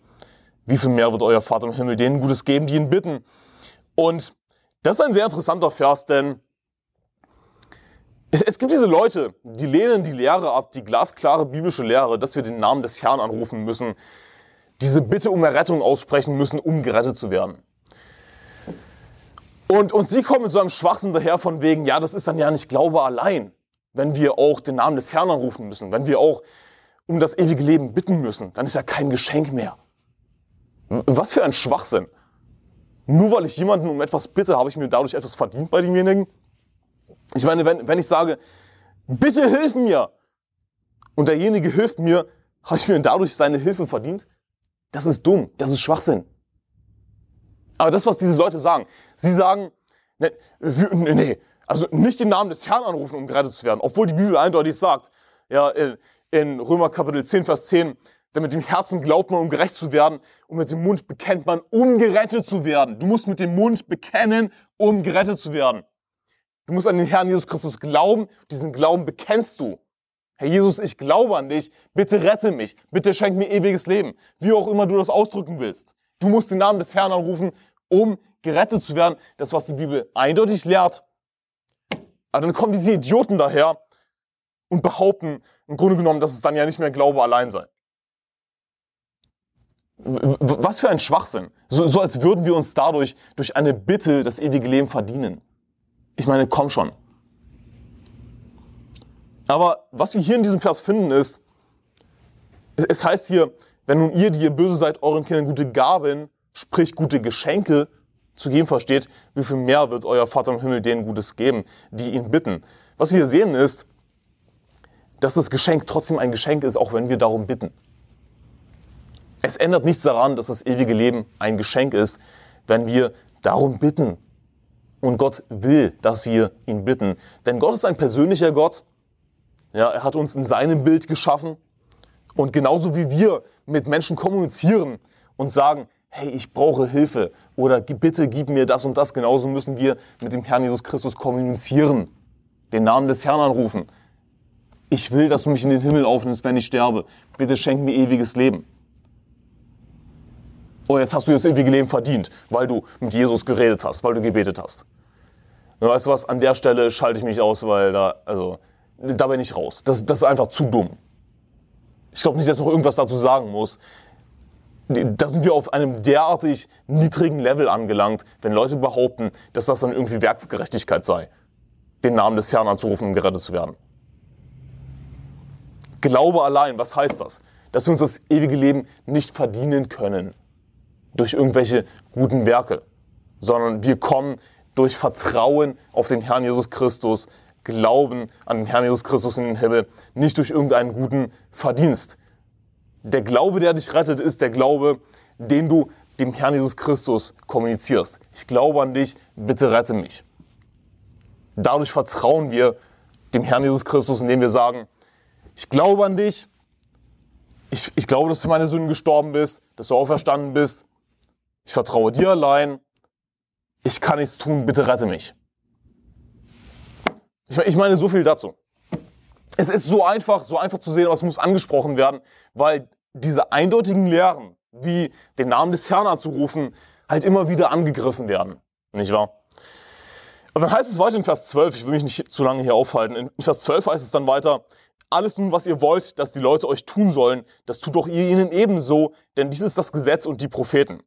wie viel mehr wird euer Vater im Himmel denen Gutes geben, die ihn bitten. Und das ist ein sehr interessanter Vers, denn es, es, gibt diese Leute, die lehnen die Lehre ab, die glasklare biblische Lehre, dass wir den Namen des Herrn anrufen müssen, diese Bitte um Errettung aussprechen müssen, um gerettet zu werden. Und, und sie kommen mit so einem Schwachsinn daher von wegen, ja, das ist dann ja nicht Glaube allein, wenn wir auch den Namen des Herrn anrufen müssen, wenn wir auch um das ewige Leben bitten müssen, dann ist ja kein Geschenk mehr. Was für ein Schwachsinn. Nur weil ich jemanden um etwas bitte, habe ich mir dadurch etwas verdient bei demjenigen? Ich meine, wenn, wenn ich sage, bitte hilf mir, und derjenige hilft mir, habe ich mir dadurch seine Hilfe verdient? Das ist dumm, das ist Schwachsinn. Aber das, was diese Leute sagen, sie sagen, nee, nee, also nicht den Namen des Herrn anrufen, um gerettet zu werden, obwohl die Bibel eindeutig sagt, ja, in, in Römer Kapitel 10, Vers 10, denn mit dem Herzen glaubt man, um gerecht zu werden, und mit dem Mund bekennt man, um gerettet zu werden. Du musst mit dem Mund bekennen, um gerettet zu werden. Du musst an den Herrn Jesus Christus glauben, diesen Glauben bekennst du. Herr Jesus, ich glaube an dich, bitte rette mich, bitte schenk mir ewiges Leben, wie auch immer du das ausdrücken willst. Du musst den Namen des Herrn anrufen, um gerettet zu werden. Das, was die Bibel eindeutig lehrt. Aber dann kommen diese Idioten daher und behaupten im Grunde genommen, dass es dann ja nicht mehr Glaube allein sei. Was für ein Schwachsinn. So, so als würden wir uns dadurch durch eine Bitte das ewige Leben verdienen. Ich meine, komm schon. Aber was wir hier in diesem Vers finden ist, es, es heißt hier, wenn nun ihr, die ihr böse seid, euren Kindern gute Gaben, sprich gute Geschenke zu geben versteht, wie viel mehr wird euer Vater im Himmel denen Gutes geben, die ihn bitten. Was wir hier sehen ist, dass das Geschenk trotzdem ein Geschenk ist, auch wenn wir darum bitten. Es ändert nichts daran, dass das ewige Leben ein Geschenk ist, wenn wir darum bitten. Und Gott will, dass wir ihn bitten. Denn Gott ist ein persönlicher Gott. Ja, er hat uns in seinem Bild geschaffen. Und genauso wie wir mit Menschen kommunizieren und sagen, hey, ich brauche Hilfe oder bitte gib mir das und das, genauso müssen wir mit dem Herrn Jesus Christus kommunizieren. Den Namen des Herrn anrufen. Ich will, dass du mich in den Himmel aufnimmst, wenn ich sterbe. Bitte schenk mir ewiges Leben oh, jetzt hast du das ewige Leben verdient, weil du mit Jesus geredet hast, weil du gebetet hast. Und weißt du was, an der Stelle schalte ich mich aus, weil da, also, da bin ich raus. Das, das ist einfach zu dumm. Ich glaube nicht, dass ich noch irgendwas dazu sagen muss. Da sind wir auf einem derartig niedrigen Level angelangt, wenn Leute behaupten, dass das dann irgendwie Werksgerechtigkeit sei, den Namen des Herrn anzurufen, um gerettet zu werden. Glaube allein, was heißt das? Dass wir uns das ewige Leben nicht verdienen können durch irgendwelche guten Werke, sondern wir kommen durch Vertrauen auf den Herrn Jesus Christus, Glauben an den Herrn Jesus Christus in den Himmel, nicht durch irgendeinen guten Verdienst. Der Glaube, der dich rettet, ist der Glaube, den du dem Herrn Jesus Christus kommunizierst. Ich glaube an dich, bitte rette mich. Dadurch vertrauen wir dem Herrn Jesus Christus, indem wir sagen, ich glaube an dich, ich, ich glaube, dass du für meine Sünden gestorben bist, dass du auferstanden bist, ich vertraue dir allein. Ich kann nichts tun, bitte rette mich. Ich meine, so viel dazu. Es ist so einfach, so einfach zu sehen, aber es muss angesprochen werden, weil diese eindeutigen Lehren, wie den Namen des Herrn anzurufen, halt immer wieder angegriffen werden. Nicht wahr? Und dann heißt es weiter in Vers 12, ich will mich nicht zu lange hier aufhalten, in Vers 12 heißt es dann weiter, alles nun, was ihr wollt, dass die Leute euch tun sollen, das tut doch ihr ihnen ebenso, denn dies ist das Gesetz und die Propheten.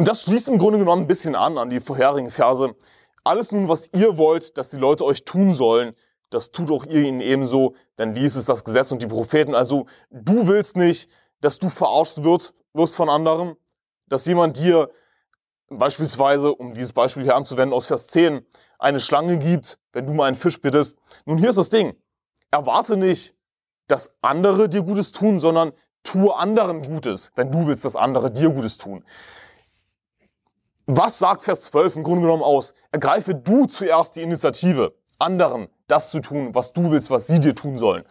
Und das schließt im Grunde genommen ein bisschen an, an die vorherigen Verse. Alles nun, was ihr wollt, dass die Leute euch tun sollen, das tut auch ihr ihnen ebenso, denn dies ist das Gesetz und die Propheten. Also du willst nicht, dass du verarscht wird, wirst von anderen, dass jemand dir beispielsweise, um dieses Beispiel hier anzuwenden aus Vers 10, eine Schlange gibt, wenn du mal einen Fisch bittest. Nun, hier ist das Ding. Erwarte nicht, dass andere dir Gutes tun, sondern tue anderen Gutes, wenn du willst, dass andere dir Gutes tun. Was sagt Vers 12 im Grunde genommen aus? Ergreife du zuerst die Initiative, anderen das zu tun, was du willst, was sie dir tun sollen.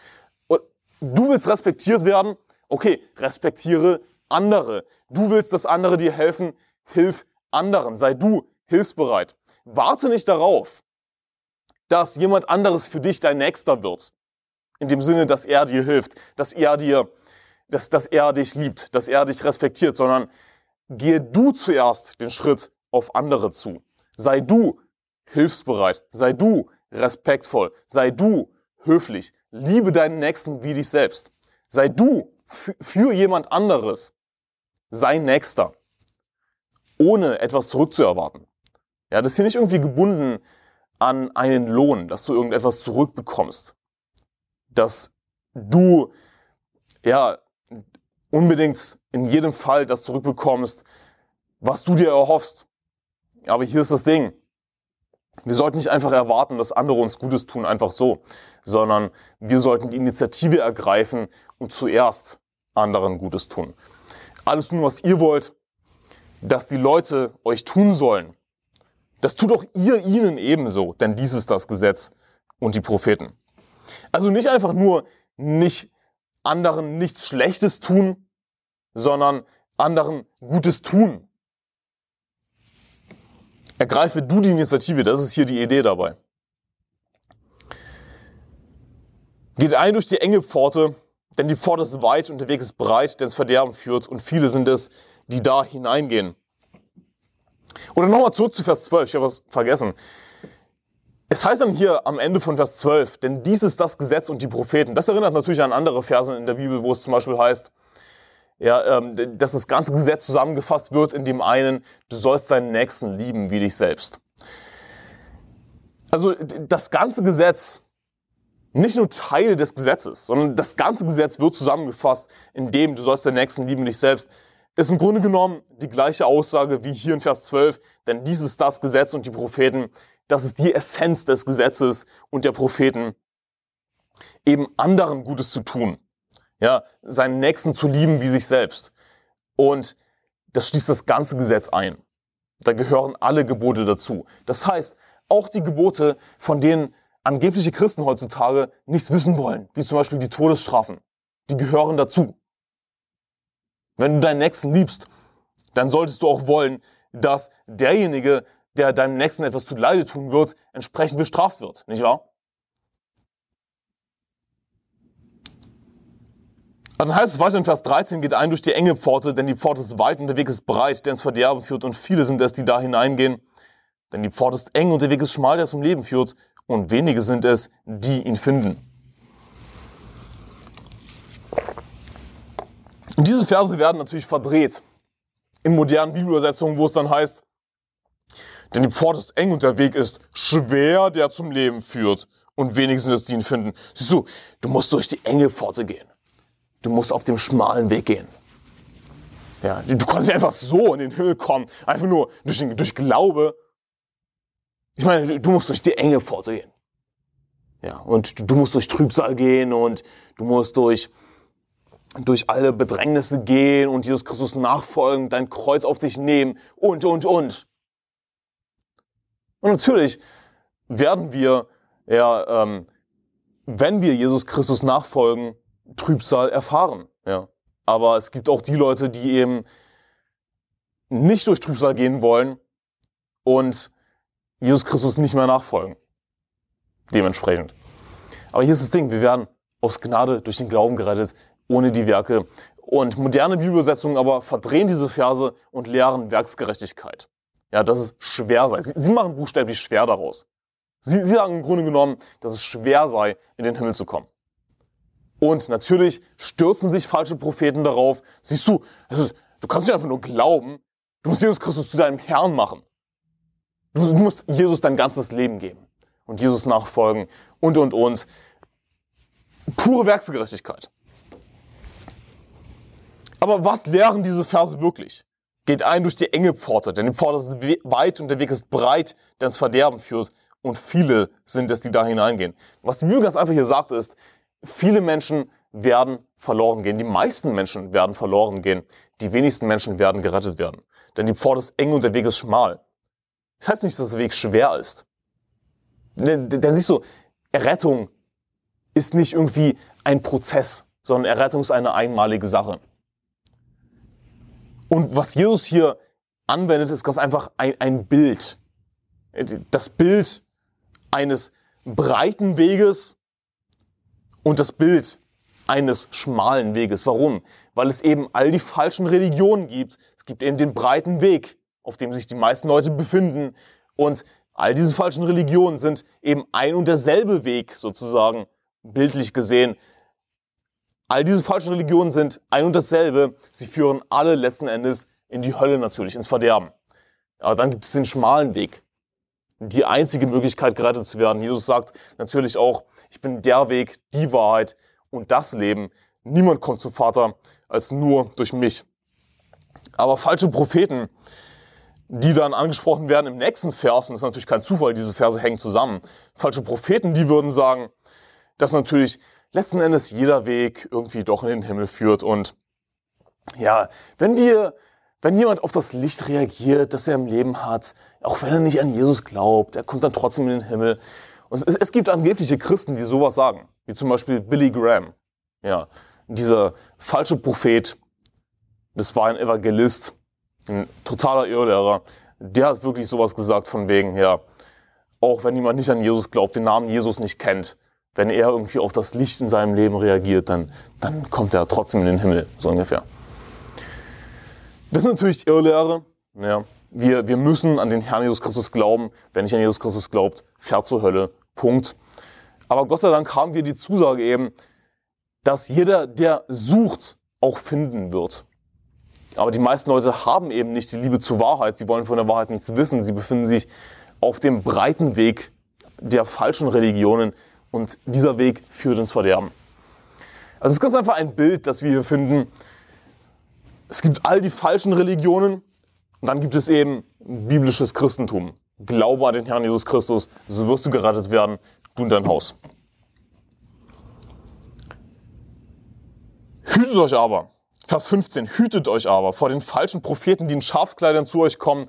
Und du willst respektiert werden? Okay, respektiere andere. Du willst, dass andere dir helfen? Hilf anderen. Sei du hilfsbereit. Warte nicht darauf, dass jemand anderes für dich dein Nächster wird. In dem Sinne, dass er dir hilft, dass er dir, dass, dass er dich liebt, dass er dich respektiert, sondern gehe du zuerst den Schritt auf andere zu. Sei du hilfsbereit, sei du respektvoll, sei du höflich, liebe deinen Nächsten wie dich selbst. Sei du für jemand anderes, sei Nächster, ohne etwas zurückzuerwarten. Ja, das ist hier nicht irgendwie gebunden an einen Lohn, dass du irgendetwas zurückbekommst, dass du ja unbedingt in jedem Fall das zurückbekommst, was du dir erhoffst. Aber hier ist das Ding. Wir sollten nicht einfach erwarten, dass andere uns Gutes tun, einfach so, sondern wir sollten die Initiative ergreifen und zuerst anderen Gutes tun. Alles nur, was ihr wollt, dass die Leute euch tun sollen, das tut auch ihr ihnen ebenso, denn dies ist das Gesetz und die Propheten. Also nicht einfach nur nicht anderen nichts Schlechtes tun, sondern anderen Gutes tun. Ergreife du die Initiative, das ist hier die Idee dabei. Geht ein durch die enge Pforte, denn die Pforte ist weit und der Weg ist breit, der ins Verderben führt und viele sind es, die da hineingehen. Oder nochmal zurück zu Vers 12, ich habe was vergessen. Es heißt dann hier am Ende von Vers 12, denn dies ist das Gesetz und die Propheten. Das erinnert natürlich an andere Verse in der Bibel, wo es zum Beispiel heißt, ja, ähm, dass das ganze Gesetz zusammengefasst wird in dem einen, du sollst deinen Nächsten lieben wie dich selbst. Also das ganze Gesetz, nicht nur Teil des Gesetzes, sondern das ganze Gesetz wird zusammengefasst in dem, du sollst deinen Nächsten lieben wie dich selbst ist im Grunde genommen die gleiche Aussage wie hier in Vers 12, denn dies ist das Gesetz und die Propheten, das ist die Essenz des Gesetzes und der Propheten, eben anderen Gutes zu tun, ja, seinen Nächsten zu lieben wie sich selbst. Und das schließt das ganze Gesetz ein. Da gehören alle Gebote dazu. Das heißt, auch die Gebote, von denen angebliche Christen heutzutage nichts wissen wollen, wie zum Beispiel die Todesstrafen, die gehören dazu. Wenn du deinen Nächsten liebst, dann solltest du auch wollen, dass derjenige, der deinem Nächsten etwas zu Leide tun wird, entsprechend bestraft wird, nicht wahr? Und dann heißt es weiter in Vers 13, geht ein durch die enge Pforte, denn die Pforte ist weit und der Weg ist breit, der ins Verderben führt und viele sind es, die da hineingehen. Denn die Pforte ist eng und der Weg ist schmal, der zum Leben führt und wenige sind es, die ihn finden. Und diese Verse werden natürlich verdreht in modernen Bibelübersetzungen, wo es dann heißt, denn die Pforte ist eng und der Weg ist schwer, der zum Leben führt. Und wenig sind es, die ihn finden. Siehst du, du musst durch die enge Pforte gehen. Du musst auf dem schmalen Weg gehen. Ja, du kannst nicht einfach so in den Himmel kommen. Einfach nur durch, durch Glaube. Ich meine, du musst durch die enge Pforte gehen. Ja, und du musst durch Trübsal gehen und du musst durch durch alle Bedrängnisse gehen und Jesus Christus nachfolgen, dein Kreuz auf dich nehmen und, und, und. Und natürlich werden wir, ja, ähm, wenn wir Jesus Christus nachfolgen, Trübsal erfahren. Ja. Aber es gibt auch die Leute, die eben nicht durch Trübsal gehen wollen und Jesus Christus nicht mehr nachfolgen. Dementsprechend. Aber hier ist das Ding, wir werden aus Gnade durch den Glauben gerettet, ohne die Werke. Und moderne Bibelübersetzungen aber verdrehen diese Verse und lehren Werksgerechtigkeit. Ja, dass es schwer sei. Sie, sie machen buchstäblich schwer daraus. Sie, sie sagen im Grunde genommen, dass es schwer sei, in den Himmel zu kommen. Und natürlich stürzen sich falsche Propheten darauf. Siehst du, ist, du kannst nicht einfach nur glauben, du musst Jesus Christus zu deinem Herrn machen. Du, du musst Jesus dein ganzes Leben geben und Jesus nachfolgen und, und, und. Pure Werksgerechtigkeit. Aber was lehren diese Verse wirklich? Geht ein durch die enge Pforte, denn die Pforte ist weit und der Weg ist breit, der ins Verderben führt. Und viele sind es, die da hineingehen. Was die Bibel ganz einfach hier sagt, ist, viele Menschen werden verloren gehen. Die meisten Menschen werden verloren gehen. Die wenigsten Menschen werden gerettet werden. Denn die Pforte ist eng und der Weg ist schmal. Das heißt nicht, dass der Weg schwer ist. Denn, denn siehst du, Errettung ist nicht irgendwie ein Prozess, sondern Errettung ist eine einmalige Sache. Und was Jesus hier anwendet, ist ganz einfach ein, ein Bild. Das Bild eines breiten Weges und das Bild eines schmalen Weges. Warum? Weil es eben all die falschen Religionen gibt. Es gibt eben den breiten Weg, auf dem sich die meisten Leute befinden. Und all diese falschen Religionen sind eben ein und derselbe Weg sozusagen, bildlich gesehen, All diese falschen Religionen sind ein und dasselbe. Sie führen alle letzten Endes in die Hölle natürlich, ins Verderben. Aber dann gibt es den schmalen Weg. Die einzige Möglichkeit, gerettet zu werden. Jesus sagt natürlich auch, ich bin der Weg, die Wahrheit und das Leben. Niemand kommt zum Vater als nur durch mich. Aber falsche Propheten die dann angesprochen werden im nächsten Vers, und das ist natürlich kein Zufall, diese Verse hängen zusammen. Falsche Propheten, die würden sagen, dass natürlich letzten Endes jeder Weg irgendwie doch in den Himmel führt. Und ja, wenn wir, wenn jemand auf das Licht reagiert, das er im Leben hat, auch wenn er nicht an Jesus glaubt, er kommt dann trotzdem in den Himmel. Und es, es gibt angebliche Christen, die sowas sagen, wie zum Beispiel Billy Graham. Ja, dieser falsche Prophet, das war ein Evangelist, ein totaler Irrlehrer. Der hat wirklich sowas gesagt von wegen, ja, auch wenn jemand nicht an Jesus glaubt, den Namen Jesus nicht kennt, wenn er irgendwie auf das Licht in seinem Leben reagiert, dann, dann kommt er trotzdem in den Himmel, so ungefähr. Das ist natürlich Irrlehre. Ja. Wir, wir müssen an den Herrn Jesus Christus glauben. Wer nicht an Jesus Christus glaubt, fährt zur Hölle. Punkt. Aber Gott sei Dank haben wir die Zusage eben, dass jeder, der sucht, auch finden wird. Aber die meisten Leute haben eben nicht die Liebe zur Wahrheit. Sie wollen von der Wahrheit nichts wissen. Sie befinden sich auf dem breiten Weg der falschen Religionen und dieser Weg führt ins Verderben. Also es ist ganz einfach ein Bild, das wir hier finden. Es gibt all die falschen Religionen und dann gibt es eben biblisches Christentum. Glaube an den Herrn Jesus Christus, so wirst du gerettet werden, du und dein Haus. Hütet euch aber, Vers 15, hütet euch aber vor den falschen Propheten, die in Schafskleidern zu euch kommen,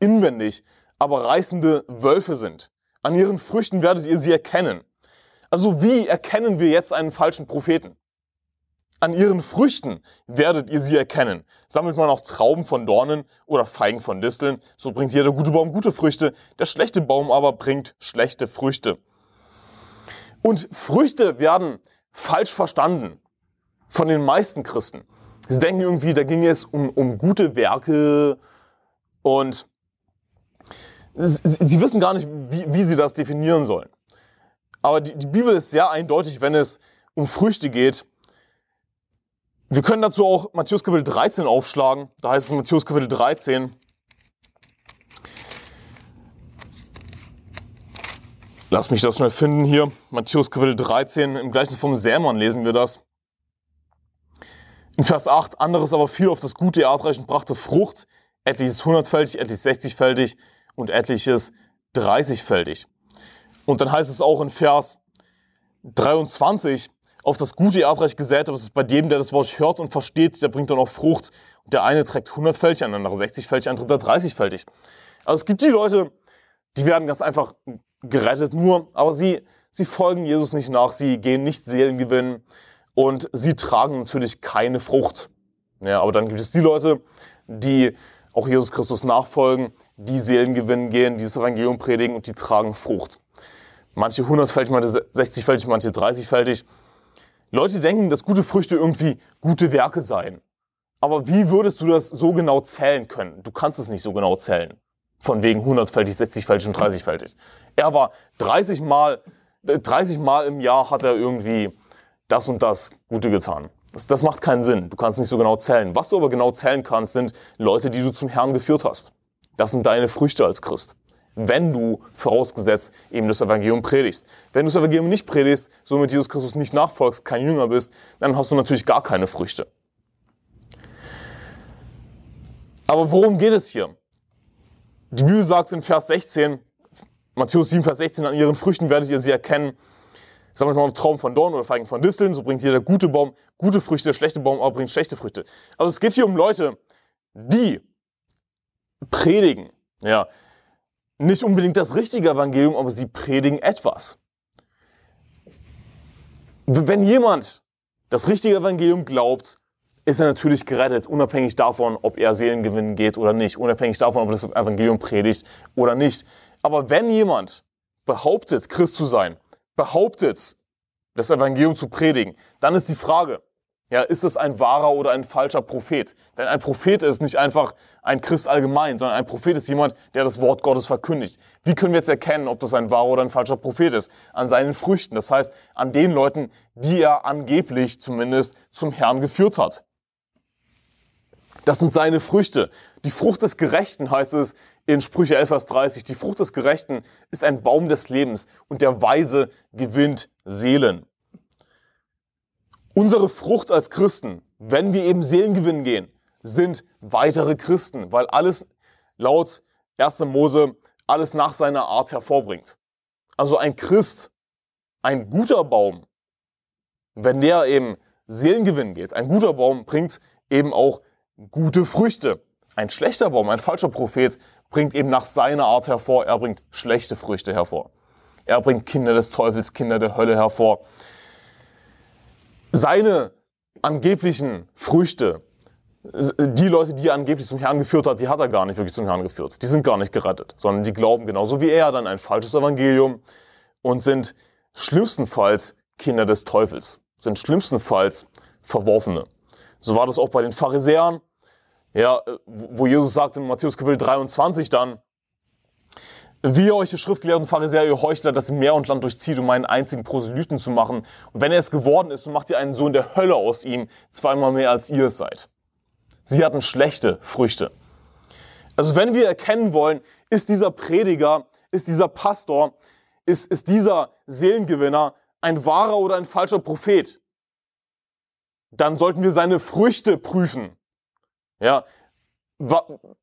inwendig, aber reißende Wölfe sind. An ihren Früchten werdet ihr sie erkennen. Also wie erkennen wir jetzt einen falschen Propheten? An ihren Früchten werdet ihr sie erkennen. Sammelt man auch Trauben von Dornen oder Feigen von Disteln, so bringt jeder gute Baum gute Früchte, der schlechte Baum aber bringt schlechte Früchte. Und Früchte werden falsch verstanden von den meisten Christen. Sie denken irgendwie, da ging es um, um gute Werke und sie, sie wissen gar nicht, wie, wie, sie das definieren sollen. Aber die, die Bibel ist sehr eindeutig, wenn es um Früchte geht. Wir können dazu auch Matthäus Kapitel 13 aufschlagen. Da heißt es Matthäus Kapitel 13. Lass mich das schnell finden hier. Matthäus Kapitel 13. Im gleichen vom Sämann lesen wir das. In Vers 8, anderes aber fiel auf das gute Erdreich und brachte Frucht, etliches hundertfältig, etliches sechzigfältig und etliches dreißigfältig. Und dann heißt es auch in Vers 23, auf das gute Erdreich gesät, aber es ist bei dem, der das Wort hört und versteht, der bringt dann auch Frucht. Und der eine trägt hundertfältig, ein anderer sechzigfältig, ein dritter dreißigfältig. Also es gibt die Leute, die werden ganz einfach gerettet nur, aber sie, sie folgen Jesus nicht nach, sie gehen nicht Seelen gewinnen, und sie tragen natürlich keine Frucht. Ja, aber dann gibt es die Leute, die auch Jesus Christus nachfolgen, die Seelen gewinnen gehen, die das Evangelium predigen und die tragen Frucht. Manche hundertfältig, manche 60-fältig, manche 30-fältig. Leute denken, dass gute Früchte irgendwie gute Werke seien. Aber wie würdest du das so genau zählen können? Du kannst es nicht so genau zählen. Von wegen hundertfältig, 60-fältig und 30-fältig. Er war 30 Mal, 30 Mal im Jahr hat er irgendwie das und das Gute getan. Das, das macht keinen Sinn. Du kannst nicht so genau zählen. Was du aber genau zählen kannst, sind Leute, die du zum Herrn geführt hast. Das sind deine Früchte als Christ. Wenn du vorausgesetzt eben das Evangelium predigst. Wenn du das Evangelium nicht predigst, somit Jesus Christus nicht nachfolgst, kein Jünger bist, dann hast du natürlich gar keine Früchte. Aber worum geht es hier? Die Bibel sagt in Vers 16, Matthäus 7, Vers 16, an ihren Früchten werdet ihr sie erkennen. Sammelt man Traum von Dorn oder Feigen von Disteln, so bringt jeder gute Baum gute Früchte, der schlechte Baum aber bringt schlechte Früchte. Also es geht hier um Leute, die predigen, ja, nicht unbedingt das richtige Evangelium, aber sie predigen etwas. Wenn jemand das richtige Evangelium glaubt, ist er natürlich gerettet, unabhängig davon, ob er Seelengewinn geht oder nicht, unabhängig davon, ob er das Evangelium predigt oder nicht. Aber wenn jemand behauptet, Christ zu sein, behauptet, das Evangelium zu predigen, dann ist die Frage, ja, ist es ein wahrer oder ein falscher Prophet? Denn ein Prophet ist nicht einfach ein Christ allgemein, sondern ein Prophet ist jemand, der das Wort Gottes verkündigt. Wie können wir jetzt erkennen, ob das ein wahrer oder ein falscher Prophet ist? An seinen Früchten, das heißt an den Leuten, die er angeblich zumindest zum Herrn geführt hat. Das sind seine Früchte. Die Frucht des Gerechten heißt es in Sprüche 11, Vers 30. Die Frucht des Gerechten ist ein Baum des Lebens und der Weise gewinnt Seelen. Unsere Frucht als Christen, wenn wir eben Seelen gewinnen gehen, sind weitere Christen, weil alles laut 1. Mose alles nach seiner Art hervorbringt. Also ein Christ, ein guter Baum, wenn der eben Seelengewinn geht, ein guter Baum bringt eben auch gute Früchte. Ein schlechter Baum, ein falscher Prophet bringt eben nach seiner Art hervor, er bringt schlechte Früchte hervor. Er bringt Kinder des Teufels, Kinder der Hölle hervor. Seine angeblichen Früchte, die Leute, die er angeblich zum Herrn geführt hat, die hat er gar nicht wirklich zum Herrn geführt. Die sind gar nicht gerettet, sondern die glauben genauso wie er dann ein falsches Evangelium und sind schlimmstenfalls Kinder des Teufels, sind schlimmstenfalls Verworfene. So war das auch bei den Pharisäern, ja, wo Jesus sagt in Matthäus Kapitel 23 dann, wie euch, ihr Schriftgelehrten Pharisäer, ihr Heuchler, das Meer und Land durchzieht, um einen einzigen Proselyten zu machen. Und wenn er es geworden ist, so macht ihr einen Sohn der Hölle aus ihm, zweimal mehr als ihr es seid. Sie hatten schlechte Früchte. Also wenn wir erkennen wollen, ist dieser Prediger, ist dieser Pastor, ist, ist dieser Seelengewinner ein wahrer oder ein falscher Prophet, dann sollten wir seine Früchte prüfen. Ja,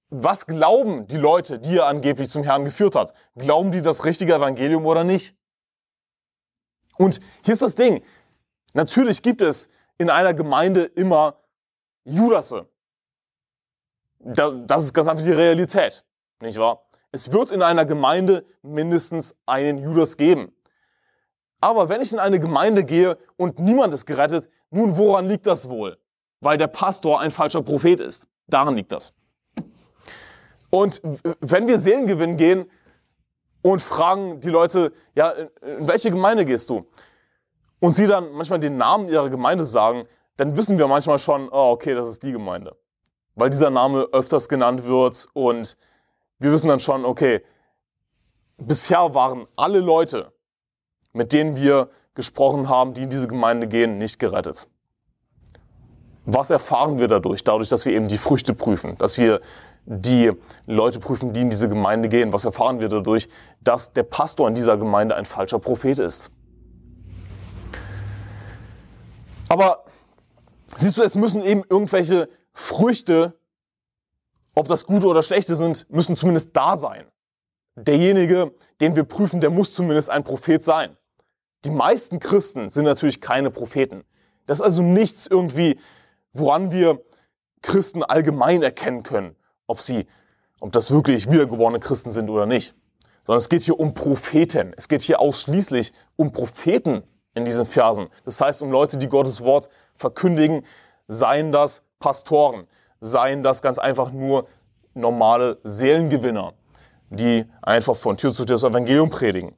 was glauben die Leute, die er angeblich zum Herrn geführt hat? Glauben die das richtige Evangelium oder nicht? Und hier ist das Ding. Natürlich gibt es in einer Gemeinde immer Judasse. Das ist ganz einfach die Realität, nicht wahr? Es wird in einer Gemeinde mindestens einen Judas geben. Aber wenn ich in eine Gemeinde gehe und niemand ist gerettet, nun woran liegt das wohl? Weil der Pastor ein falscher Prophet ist. Daran liegt das. Und wenn wir Seelengewinn gehen und fragen die Leute, ja, in welche Gemeinde gehst du? Und sie dann manchmal den Namen ihrer Gemeinde sagen, dann wissen wir manchmal schon, oh, okay, das ist die Gemeinde. Weil dieser Name öfters genannt wird und wir wissen dann schon, okay, bisher waren alle Leute, mit denen wir gesprochen haben, die in diese Gemeinde gehen, nicht gerettet. Was erfahren wir dadurch? Dadurch, dass wir eben die Früchte prüfen, dass wir die Leute prüfen, die in diese Gemeinde gehen. Was erfahren wir dadurch? Dass der Pastor in dieser Gemeinde ein falscher Prophet ist. Aber siehst du, es müssen eben irgendwelche Früchte, ob das gute oder schlechte sind, müssen zumindest da sein. Derjenige, den wir prüfen, der muss zumindest ein Prophet sein. Die meisten Christen sind natürlich keine Propheten. Das ist also nichts irgendwie, woran wir Christen allgemein erkennen können ob sie, ob das wirklich wiedergeborene Christen sind oder nicht. Sondern es geht hier um Propheten. Es geht hier ausschließlich um Propheten in diesen Versen. Das heißt, um Leute, die Gottes Wort verkündigen, seien das Pastoren, seien das ganz einfach nur normale Seelengewinner, die einfach von Tür zu Tür das Evangelium predigen.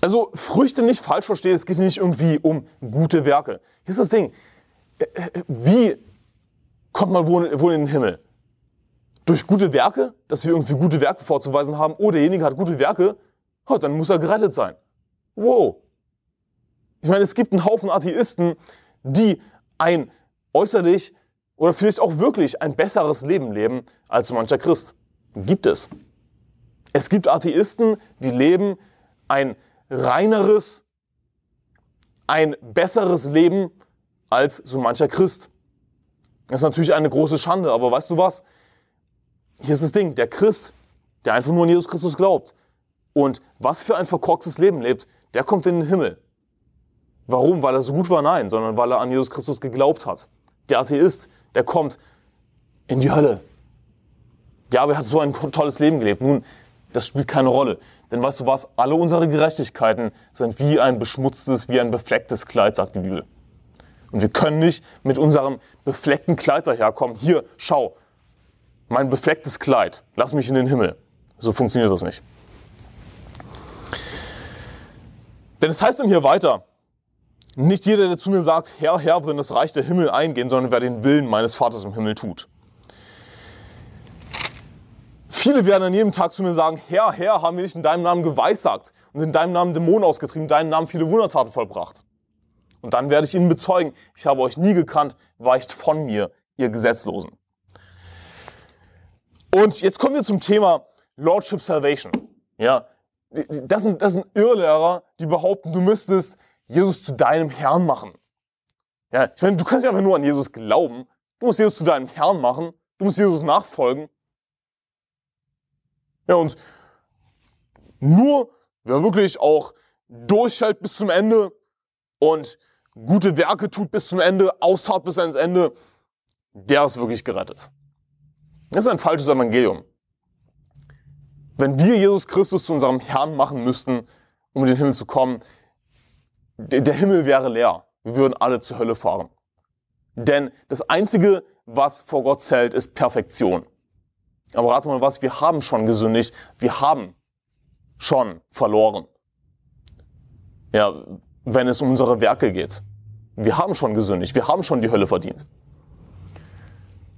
Also Früchte nicht falsch verstehen, es geht nicht irgendwie um gute Werke. Hier ist das Ding, wie kommt man wohl, in den Himmel? Durch gute Werke, dass wir irgendwie gute Werke vorzuweisen haben, oh, derjenige hat gute Werke, oh, dann muss er gerettet sein. Wow. Ich meine, es gibt einen Haufen Atheisten, die ein äußerlich oder vielleicht auch wirklich ein besseres Leben leben als so mancher Christ. Gibt es. Es gibt Atheisten, die leben ein reineres, ein besseres Leben als so mancher Christ. Das ist natürlich eine große Schande, aber weißt du was? Hier ist das Ding, der Christ, der einfach nur an Jesus Christus glaubt und was für ein verkorkstes Leben lebt, der kommt in den Himmel. Warum? Weil er so gut war? Nein, sondern weil er an Jesus Christus geglaubt hat. Der Atheist, der kommt in die Hölle. Ja, aber er hat so ein tolles Leben gelebt. Nun, das spielt keine Rolle. Denn weißt du was? Alle unsere Gerechtigkeiten sind wie ein beschmutztes, wie ein beflecktes Kleid, sagt die Bibel. Und wir können nicht mit unserem befleckten Kleid daherkommen. Hier, schau, mein beflecktes Kleid, lass mich in den Himmel. So funktioniert das nicht. Denn es heißt dann hier weiter, nicht jeder, der zu mir sagt, Herr, Herr, wird in das Reich der Himmel eingehen, sondern wer den Willen meines Vaters im Himmel tut. Viele werden an jedem Tag zu mir sagen, Herr, Herr, haben wir nicht in deinem Namen geweissagt und in deinem Namen Dämonen ausgetrieben, in deinem Namen viele Wundertaten vollbracht. Und dann werde ich ihnen bezeugen, ich habe euch nie gekannt, weicht von mir, ihr Gesetzlosen. Und jetzt kommen wir zum Thema Lordship Salvation. Ja, das sind, das sind Irrlehrer, die behaupten, du müsstest Jesus zu deinem Herrn machen. Ja, ich meine, du kannst ja einfach nur an Jesus glauben. Du musst Jesus zu deinem Herrn machen. Du musst Jesus nachfolgen. Ja, und nur wer wirklich auch durchhält bis zum Ende und gute Werke tut bis zum Ende, ausharrt bis ans Ende, der ist wirklich gerettet. Das ist ein falsches Evangelium. Wenn wir Jesus Christus zu unserem Herrn machen müssten, um in den Himmel zu kommen, der Himmel wäre leer. Wir würden alle zur Hölle fahren. Denn das Einzige, was vor Gott zählt, ist Perfektion. Aber rate mal was, wir haben schon gesündigt, wir haben schon verloren. Ja, wenn es um unsere Werke geht. Wir haben schon gesündigt, wir haben schon die Hölle verdient.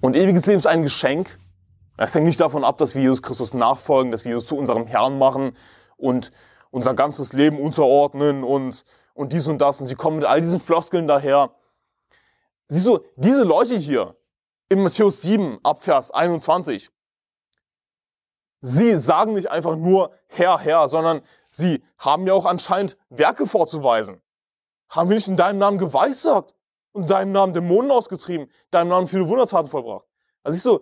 Und ewiges Leben ist ein Geschenk. Es hängt nicht davon ab, dass wir Jesus Christus nachfolgen, dass wir Jesus zu unserem Herrn machen und unser ganzes Leben unterordnen und, und dies und das. Und sie kommen mit all diesen Floskeln daher. Siehst du, diese Leute hier in Matthäus 7, Abvers 21, sie sagen nicht einfach nur Herr, Herr, sondern sie haben ja auch anscheinend Werke vorzuweisen. Haben wir nicht in deinem Namen geweissagt und in deinem Namen Dämonen ausgetrieben, in deinem Namen viele Wundertaten vollbracht? Also siehst du,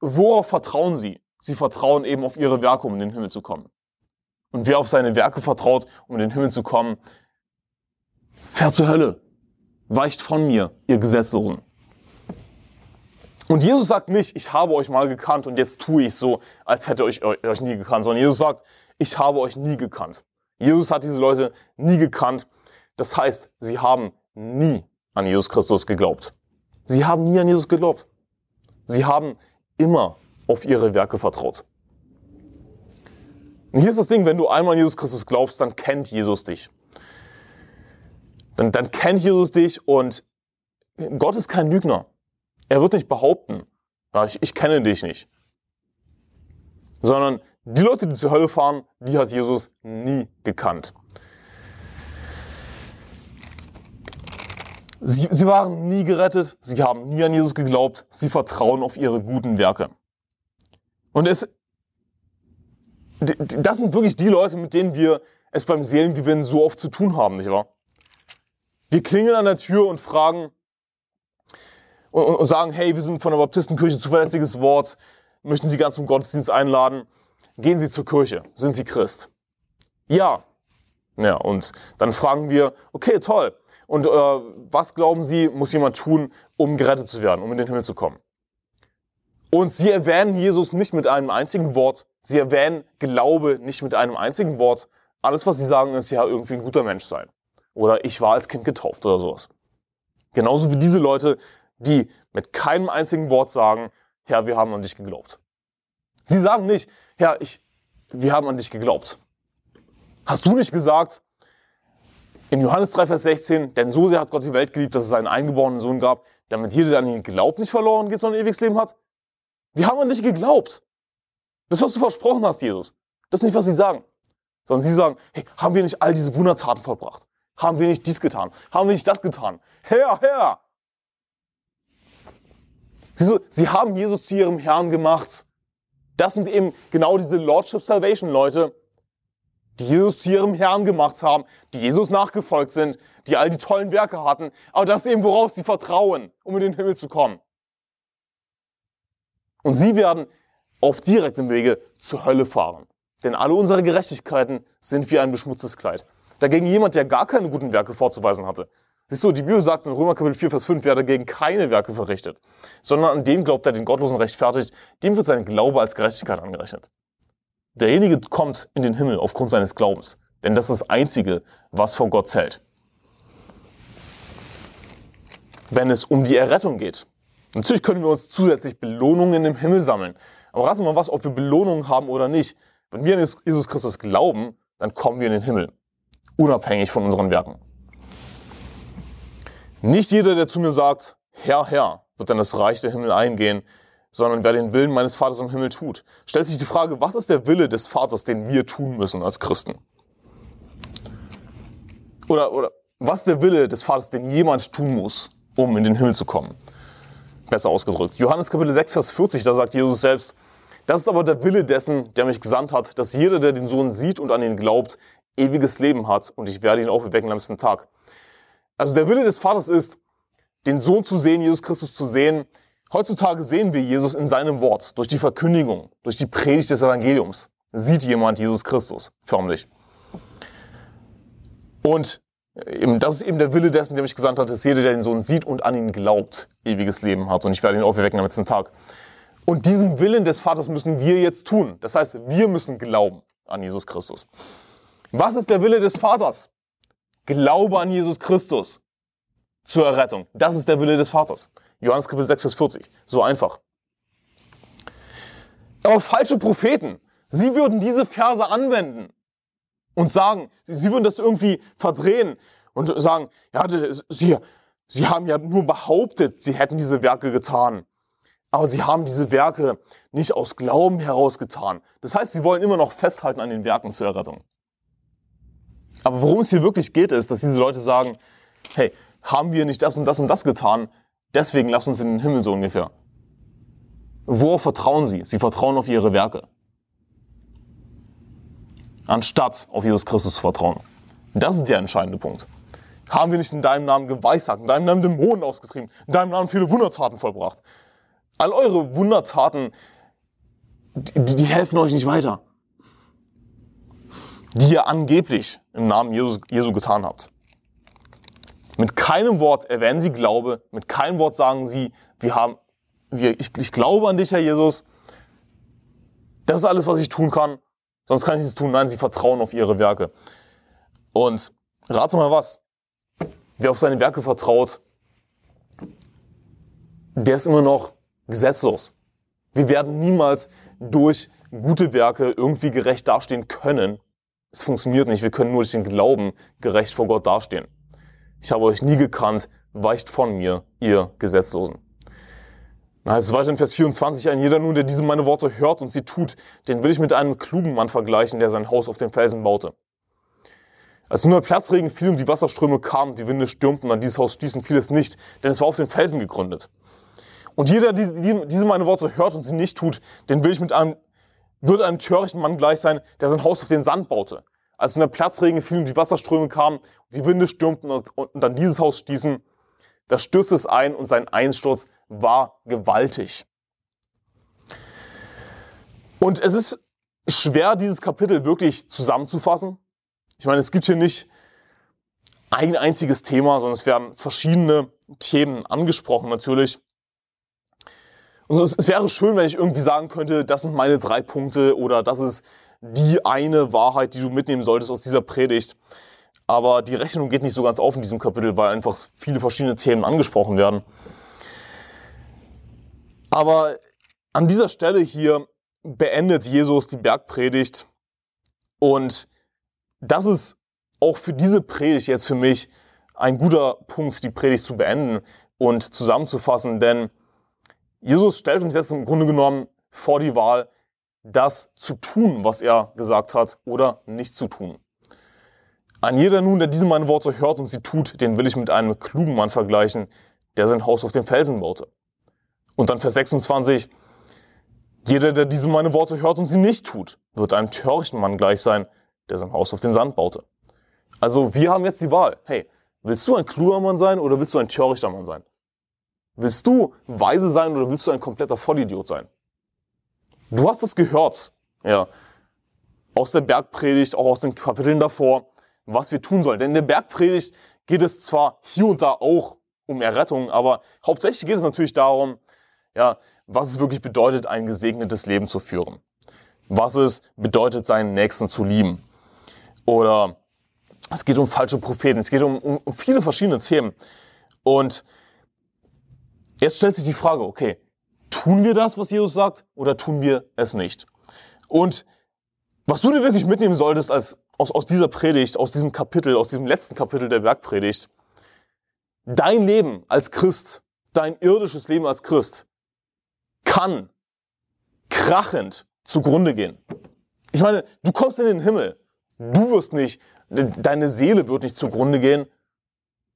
worauf vertrauen sie? Sie vertrauen eben auf ihre Werke, um in den Himmel zu kommen. Und wer auf seine Werke vertraut, um in den Himmel zu kommen, fährt zur Hölle. Weicht von mir, ihr Gesetzlosen. Und Jesus sagt nicht, ich habe euch mal gekannt und jetzt tue ich so, als hätte ich euch nie gekannt, sondern Jesus sagt, ich habe euch nie gekannt. Jesus hat diese Leute nie gekannt. Das heißt, sie haben nie an Jesus Christus geglaubt. Sie haben nie an Jesus geglaubt. Sie haben immer auf ihre Werke vertraut. Und hier ist das Ding, wenn du einmal an Jesus Christus glaubst, dann kennt Jesus dich. Dann, dann kennt Jesus dich und Gott ist kein Lügner. Er wird nicht behaupten, ich, ich kenne dich nicht. Sondern die Leute, die zur Hölle fahren, die hat Jesus nie gekannt. Sie, sie waren nie gerettet, sie haben nie an Jesus geglaubt, sie vertrauen auf ihre guten Werke. Und es, das sind wirklich die Leute, mit denen wir es beim Seelengewinn so oft zu tun haben, nicht wahr? Wir klingeln an der Tür und fragen, und, und sagen, hey, wir sind von der Baptistenkirche, zuverlässiges Wort, möchten Sie ganz zum Gottesdienst einladen. Gehen Sie zur Kirche. Sind Sie Christ? Ja. Ja, und dann fragen wir, okay, toll. Und äh, was glauben Sie, muss jemand tun, um gerettet zu werden, um in den Himmel zu kommen? Und sie erwähnen Jesus nicht mit einem einzigen Wort. Sie erwähnen Glaube nicht mit einem einzigen Wort. Alles, was sie sagen, ist ja irgendwie ein guter Mensch sein. Oder ich war als Kind getauft oder sowas. Genauso wie diese Leute die mit keinem einzigen Wort sagen, Herr, wir haben an dich geglaubt. Sie sagen nicht, Herr, ich, wir haben an dich geglaubt. Hast du nicht gesagt, in Johannes 3, Vers 16, denn so sehr hat Gott die Welt geliebt, dass es seinen eingeborenen Sohn gab, damit jeder, der an ihn glaubt, nicht verloren geht, sondern ewiges Leben hat? Wir haben an dich geglaubt. Das, was du versprochen hast, Jesus. Das ist nicht, was sie sagen. Sondern sie sagen, hey, haben wir nicht all diese Wundertaten vollbracht? Haben wir nicht dies getan? Haben wir nicht das getan? Herr, Herr, Sie, sie haben Jesus zu ihrem Herrn gemacht. Das sind eben genau diese Lordship Salvation Leute, die Jesus zu ihrem Herrn gemacht haben, die Jesus nachgefolgt sind, die all die tollen Werke hatten. Aber das ist eben, worauf sie vertrauen, um in den Himmel zu kommen. Und sie werden auf direktem Wege zur Hölle fahren. Denn alle unsere Gerechtigkeiten sind wie ein beschmutztes Kleid. Dagegen jemand, der gar keine guten Werke vorzuweisen hatte, Siehst du, die Bibel sagt in Römer Kapitel 4, Vers 5, wer dagegen keine Werke verrichtet, sondern an den glaubt, der den Gottlosen rechtfertigt, dem wird sein Glaube als Gerechtigkeit angerechnet. Derjenige kommt in den Himmel aufgrund seines Glaubens, denn das ist das Einzige, was vor Gott zählt. Wenn es um die Errettung geht, natürlich können wir uns zusätzlich Belohnungen im Himmel sammeln. Aber raten wir mal was, ob wir Belohnungen haben oder nicht. Wenn wir an Jesus Christus glauben, dann kommen wir in den Himmel, unabhängig von unseren Werken. Nicht jeder, der zu mir sagt, Herr, Herr, wird in das Reich der Himmel eingehen, sondern wer den Willen meines Vaters im Himmel tut. Stellt sich die Frage, was ist der Wille des Vaters, den wir tun müssen als Christen? Oder, oder was ist der Wille des Vaters, den jemand tun muss, um in den Himmel zu kommen? Besser ausgedrückt. Johannes Kapitel 6, Vers 40, da sagt Jesus selbst, das ist aber der Wille dessen, der mich gesandt hat, dass jeder, der den Sohn sieht und an ihn glaubt, ewiges Leben hat und ich werde ihn auferwecken am letzten Tag. Also der Wille des Vaters ist, den Sohn zu sehen, Jesus Christus zu sehen. Heutzutage sehen wir Jesus in seinem Wort, durch die Verkündigung, durch die Predigt des Evangeliums. Sieht jemand Jesus Christus, förmlich. Und eben, das ist eben der Wille dessen, der mich gesandt hat, dass jeder, der den Sohn sieht und an ihn glaubt, ewiges Leben hat. Und ich werde ihn auferwecken am letzten Tag. Und diesen Willen des Vaters müssen wir jetzt tun. Das heißt, wir müssen glauben an Jesus Christus. Was ist der Wille des Vaters? Glaube an Jesus Christus zur Errettung. Das ist der Wille des Vaters. Johannes Kapitel 6, Vers 40. So einfach. Aber falsche Propheten, sie würden diese Verse anwenden und sagen, sie, würden das irgendwie verdrehen und sagen, ja, sie, sie haben ja nur behauptet, sie hätten diese Werke getan. Aber sie haben diese Werke nicht aus Glauben heraus getan. Das heißt, sie wollen immer noch festhalten an den Werken zur Errettung. Aber worum es hier wirklich geht, ist, dass diese Leute sagen, hey, haben wir nicht das und das und das getan, deswegen lass uns in den Himmel so ungefähr. Worauf vertrauen sie? Sie vertrauen auf ihre Werke. Anstatt auf Jesus Christus zu vertrauen. Das ist der entscheidende Punkt. Haben wir nicht in deinem Namen geweissagt, in deinem Namen Dämonen ausgetrieben, in deinem Namen viele Wundertaten vollbracht? All eure Wundertaten, die, die helfen euch nicht weiter. Die ihr angeblich im Namen Jesus, Jesu getan habt. Mit keinem Wort erwähnen sie Glaube, mit keinem Wort sagen sie, wir haben, wir, ich, ich glaube an dich, Herr Jesus. Das ist alles, was ich tun kann. Sonst kann ich nichts tun. Nein, sie vertrauen auf ihre Werke. Und rate mal was. Wer auf seine Werke vertraut, der ist immer noch gesetzlos. Wir werden niemals durch gute Werke irgendwie gerecht dastehen können. Es funktioniert nicht. Wir können nur durch den Glauben gerecht vor Gott dastehen. Ich habe euch nie gekannt, weicht von mir, ihr Gesetzlosen. Na, es ist weiter in Vers 24. Ein jeder nun, der diese meine Worte hört und sie tut, den will ich mit einem klugen Mann vergleichen, der sein Haus auf den Felsen baute. Als nun der Platzregen fiel und die Wasserströme kamen, die Winde stürmten an dieses Haus stießen, fiel es nicht, denn es war auf den Felsen gegründet. Und jeder, der diese meine Worte hört und sie nicht tut, den will ich mit einem, wird einem törichten Mann gleich sein, der sein Haus auf den Sand baute. Als nun der Platzregen fiel und die Wasserströme kamen, die Winde stürmten und an dieses Haus stießen, da stürzte es ein und sein Einsturz war gewaltig. Und es ist schwer, dieses Kapitel wirklich zusammenzufassen. Ich meine, es gibt hier nicht ein einziges Thema, sondern es werden verschiedene Themen angesprochen natürlich. Und es wäre schön, wenn ich irgendwie sagen könnte, das sind meine drei Punkte oder das ist die eine Wahrheit, die du mitnehmen solltest aus dieser Predigt. Aber die Rechnung geht nicht so ganz auf in diesem Kapitel, weil einfach viele verschiedene Themen angesprochen werden. Aber an dieser Stelle hier beendet Jesus die Bergpredigt. Und das ist auch für diese Predigt jetzt für mich ein guter Punkt, die Predigt zu beenden und zusammenzufassen. Denn Jesus stellt uns jetzt im Grunde genommen vor die Wahl, das zu tun, was er gesagt hat, oder nicht zu tun. An jeder nun, der diese meine Worte hört und sie tut, den will ich mit einem klugen Mann vergleichen, der sein Haus auf den Felsen baute. Und dann Vers 26, jeder, der diese meine Worte hört und sie nicht tut, wird einem törichten Mann gleich sein, der sein Haus auf den Sand baute. Also wir haben jetzt die Wahl. Hey, willst du ein kluger Mann sein oder willst du ein törichter Mann sein? Willst du weise sein oder willst du ein kompletter Vollidiot sein? Du hast es gehört, ja, aus der Bergpredigt, auch aus den Kapiteln davor was wir tun sollen. Denn in der Bergpredigt geht es zwar hier und da auch um Errettung, aber hauptsächlich geht es natürlich darum, ja, was es wirklich bedeutet, ein gesegnetes Leben zu führen. Was es bedeutet, seinen Nächsten zu lieben. Oder es geht um falsche Propheten, es geht um, um viele verschiedene Themen. Und jetzt stellt sich die Frage, okay, tun wir das, was Jesus sagt, oder tun wir es nicht? Und was du dir wirklich mitnehmen solltest als aus, aus dieser Predigt, aus diesem Kapitel, aus diesem letzten Kapitel der Bergpredigt, dein Leben als Christ, dein irdisches Leben als Christ, kann krachend zugrunde gehen. Ich meine, du kommst in den Himmel. Du wirst nicht, deine Seele wird nicht zugrunde gehen.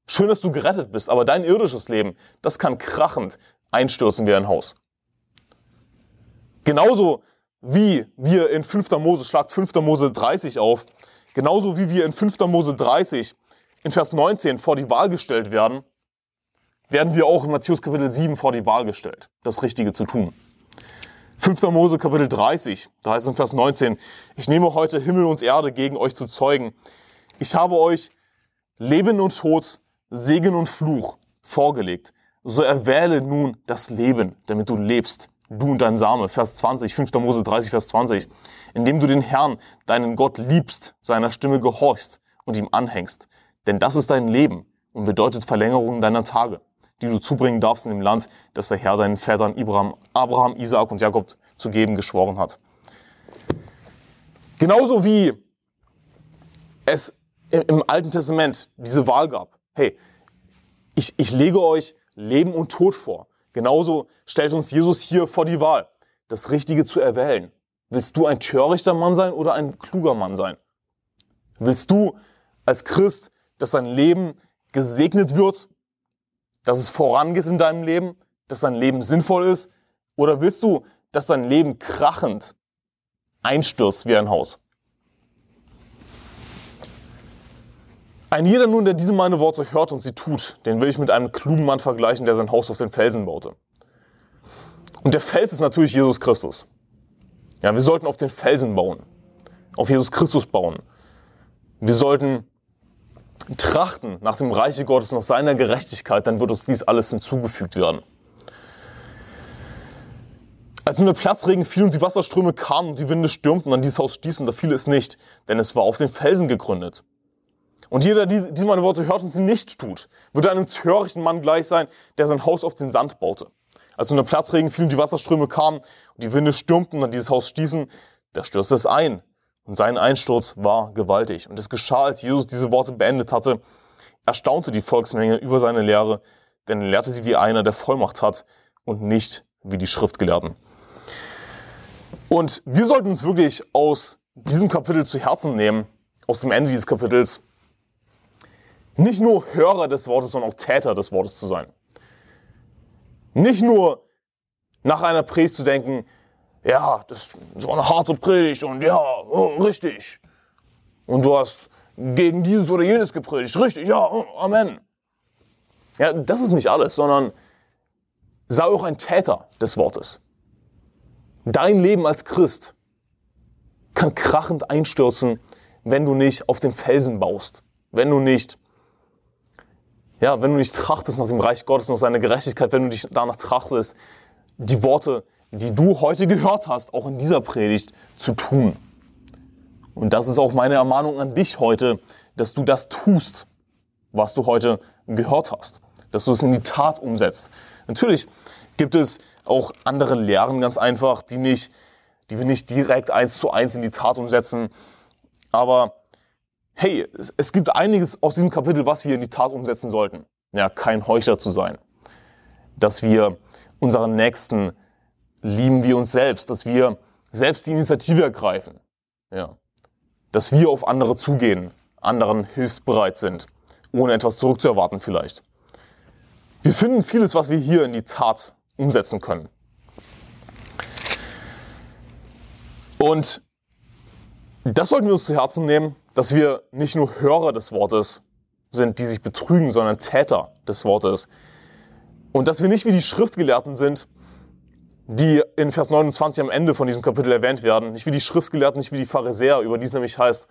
Schön, dass du gerettet bist, aber dein irdisches Leben, das kann krachend einstürzen wie ein Haus. Genauso wie wir in 5. Mose, schlagt 5. Mose 30 auf, genauso wie wir in 5. Mose 30 in Vers 19 vor die Wahl gestellt werden, werden wir auch in Matthäus Kapitel 7 vor die Wahl gestellt, das Richtige zu tun. 5. Mose Kapitel 30, da heißt es in Vers 19, ich nehme heute Himmel und Erde gegen euch zu zeugen. Ich habe euch Leben und Tod, Segen und Fluch vorgelegt. So erwähle nun das Leben, damit du lebst, du und dein Same. Vers 20, 5. Mose 30, Vers 20. Indem du den Herrn, deinen Gott liebst, seiner Stimme gehorchst und ihm anhängst. Denn das ist dein Leben und bedeutet Verlängerung deiner Tage die du zubringen darfst in dem Land, das der Herr deinen Vätern Abraham, Abraham, Isaak und Jakob zu geben geschworen hat. Genauso wie es im Alten Testament diese Wahl gab. Hey, ich, ich lege euch Leben und Tod vor. Genauso stellt uns Jesus hier vor die Wahl, das Richtige zu erwählen. Willst du ein törichter Mann sein oder ein kluger Mann sein? Willst du als Christ, dass dein Leben gesegnet wird dass es vorangeht in deinem Leben, dass dein Leben sinnvoll ist? Oder willst du, dass dein Leben krachend einstürzt wie ein Haus? Ein jeder nun, der diese meine Worte hört und sie tut, den will ich mit einem klugen Mann vergleichen, der sein Haus auf den Felsen baute. Und der Fels ist natürlich Jesus Christus. Ja, wir sollten auf den Felsen bauen, auf Jesus Christus bauen. Wir sollten trachten nach dem Reiche Gottes, nach seiner Gerechtigkeit, dann wird uns dies alles hinzugefügt werden. Als nun der Platzregen fiel und die Wasserströme kamen und die Winde stürmten an dieses Haus stießen, da fiel es nicht, denn es war auf den Felsen gegründet. Und jeder, der diese meine Worte hört und sie nicht tut, würde einem törichten Mann gleich sein, der sein Haus auf den Sand baute. Als nun der Platzregen fiel und die Wasserströme kamen und die Winde stürmten an dieses Haus stießen, da stürzte es ein und sein Einsturz war gewaltig. Und es geschah, als Jesus diese Worte beendet hatte, erstaunte die Volksmenge über seine Lehre, denn er lehrte sie wie einer, der Vollmacht hat und nicht wie die Schriftgelehrten. Und wir sollten uns wirklich aus diesem Kapitel zu Herzen nehmen, aus dem Ende dieses Kapitels, nicht nur Hörer des Wortes, sondern auch Täter des Wortes zu sein. Nicht nur nach einer Predigt zu denken, ja, das war eine harte Predigt und ja, oh, richtig. Und du hast gegen dieses oder jenes gepredigt, richtig, ja, oh, Amen. Ja, das ist nicht alles, sondern sei auch ein Täter des Wortes. Dein Leben als Christ kann krachend einstürzen, wenn du nicht auf den Felsen baust, wenn du nicht ja, wenn du nicht trachtest nach dem Reich Gottes, nach seiner Gerechtigkeit, wenn du dich danach trachtest, die Worte die du heute gehört hast, auch in dieser Predigt zu tun. Und das ist auch meine Ermahnung an dich heute, dass du das tust, was du heute gehört hast, dass du es in die Tat umsetzt. Natürlich gibt es auch andere Lehren ganz einfach, die nicht, die wir nicht direkt eins zu eins in die Tat umsetzen. Aber hey, es, gibt einiges aus diesem Kapitel, was wir in die Tat umsetzen sollten. Ja, kein Heuchler zu sein. Dass wir unseren Nächsten lieben wir uns selbst, dass wir selbst die Initiative ergreifen. Ja. Dass wir auf andere zugehen, anderen hilfsbereit sind, ohne etwas zurückzuerwarten vielleicht. Wir finden vieles, was wir hier in die Tat umsetzen können. Und das sollten wir uns zu Herzen nehmen, dass wir nicht nur Hörer des Wortes sind, die sich betrügen, sondern Täter des Wortes. Und dass wir nicht wie die Schriftgelehrten sind, die in Vers 29 am Ende von diesem Kapitel erwähnt werden. Nicht wie die Schriftgelehrten, nicht wie die Pharisäer, über die es nämlich heißt,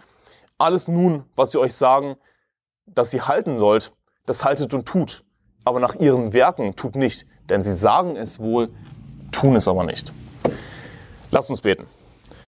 alles nun, was sie euch sagen, dass ihr halten sollt, das haltet und tut. Aber nach ihren Werken tut nicht, denn sie sagen es wohl, tun es aber nicht. Lasst uns beten.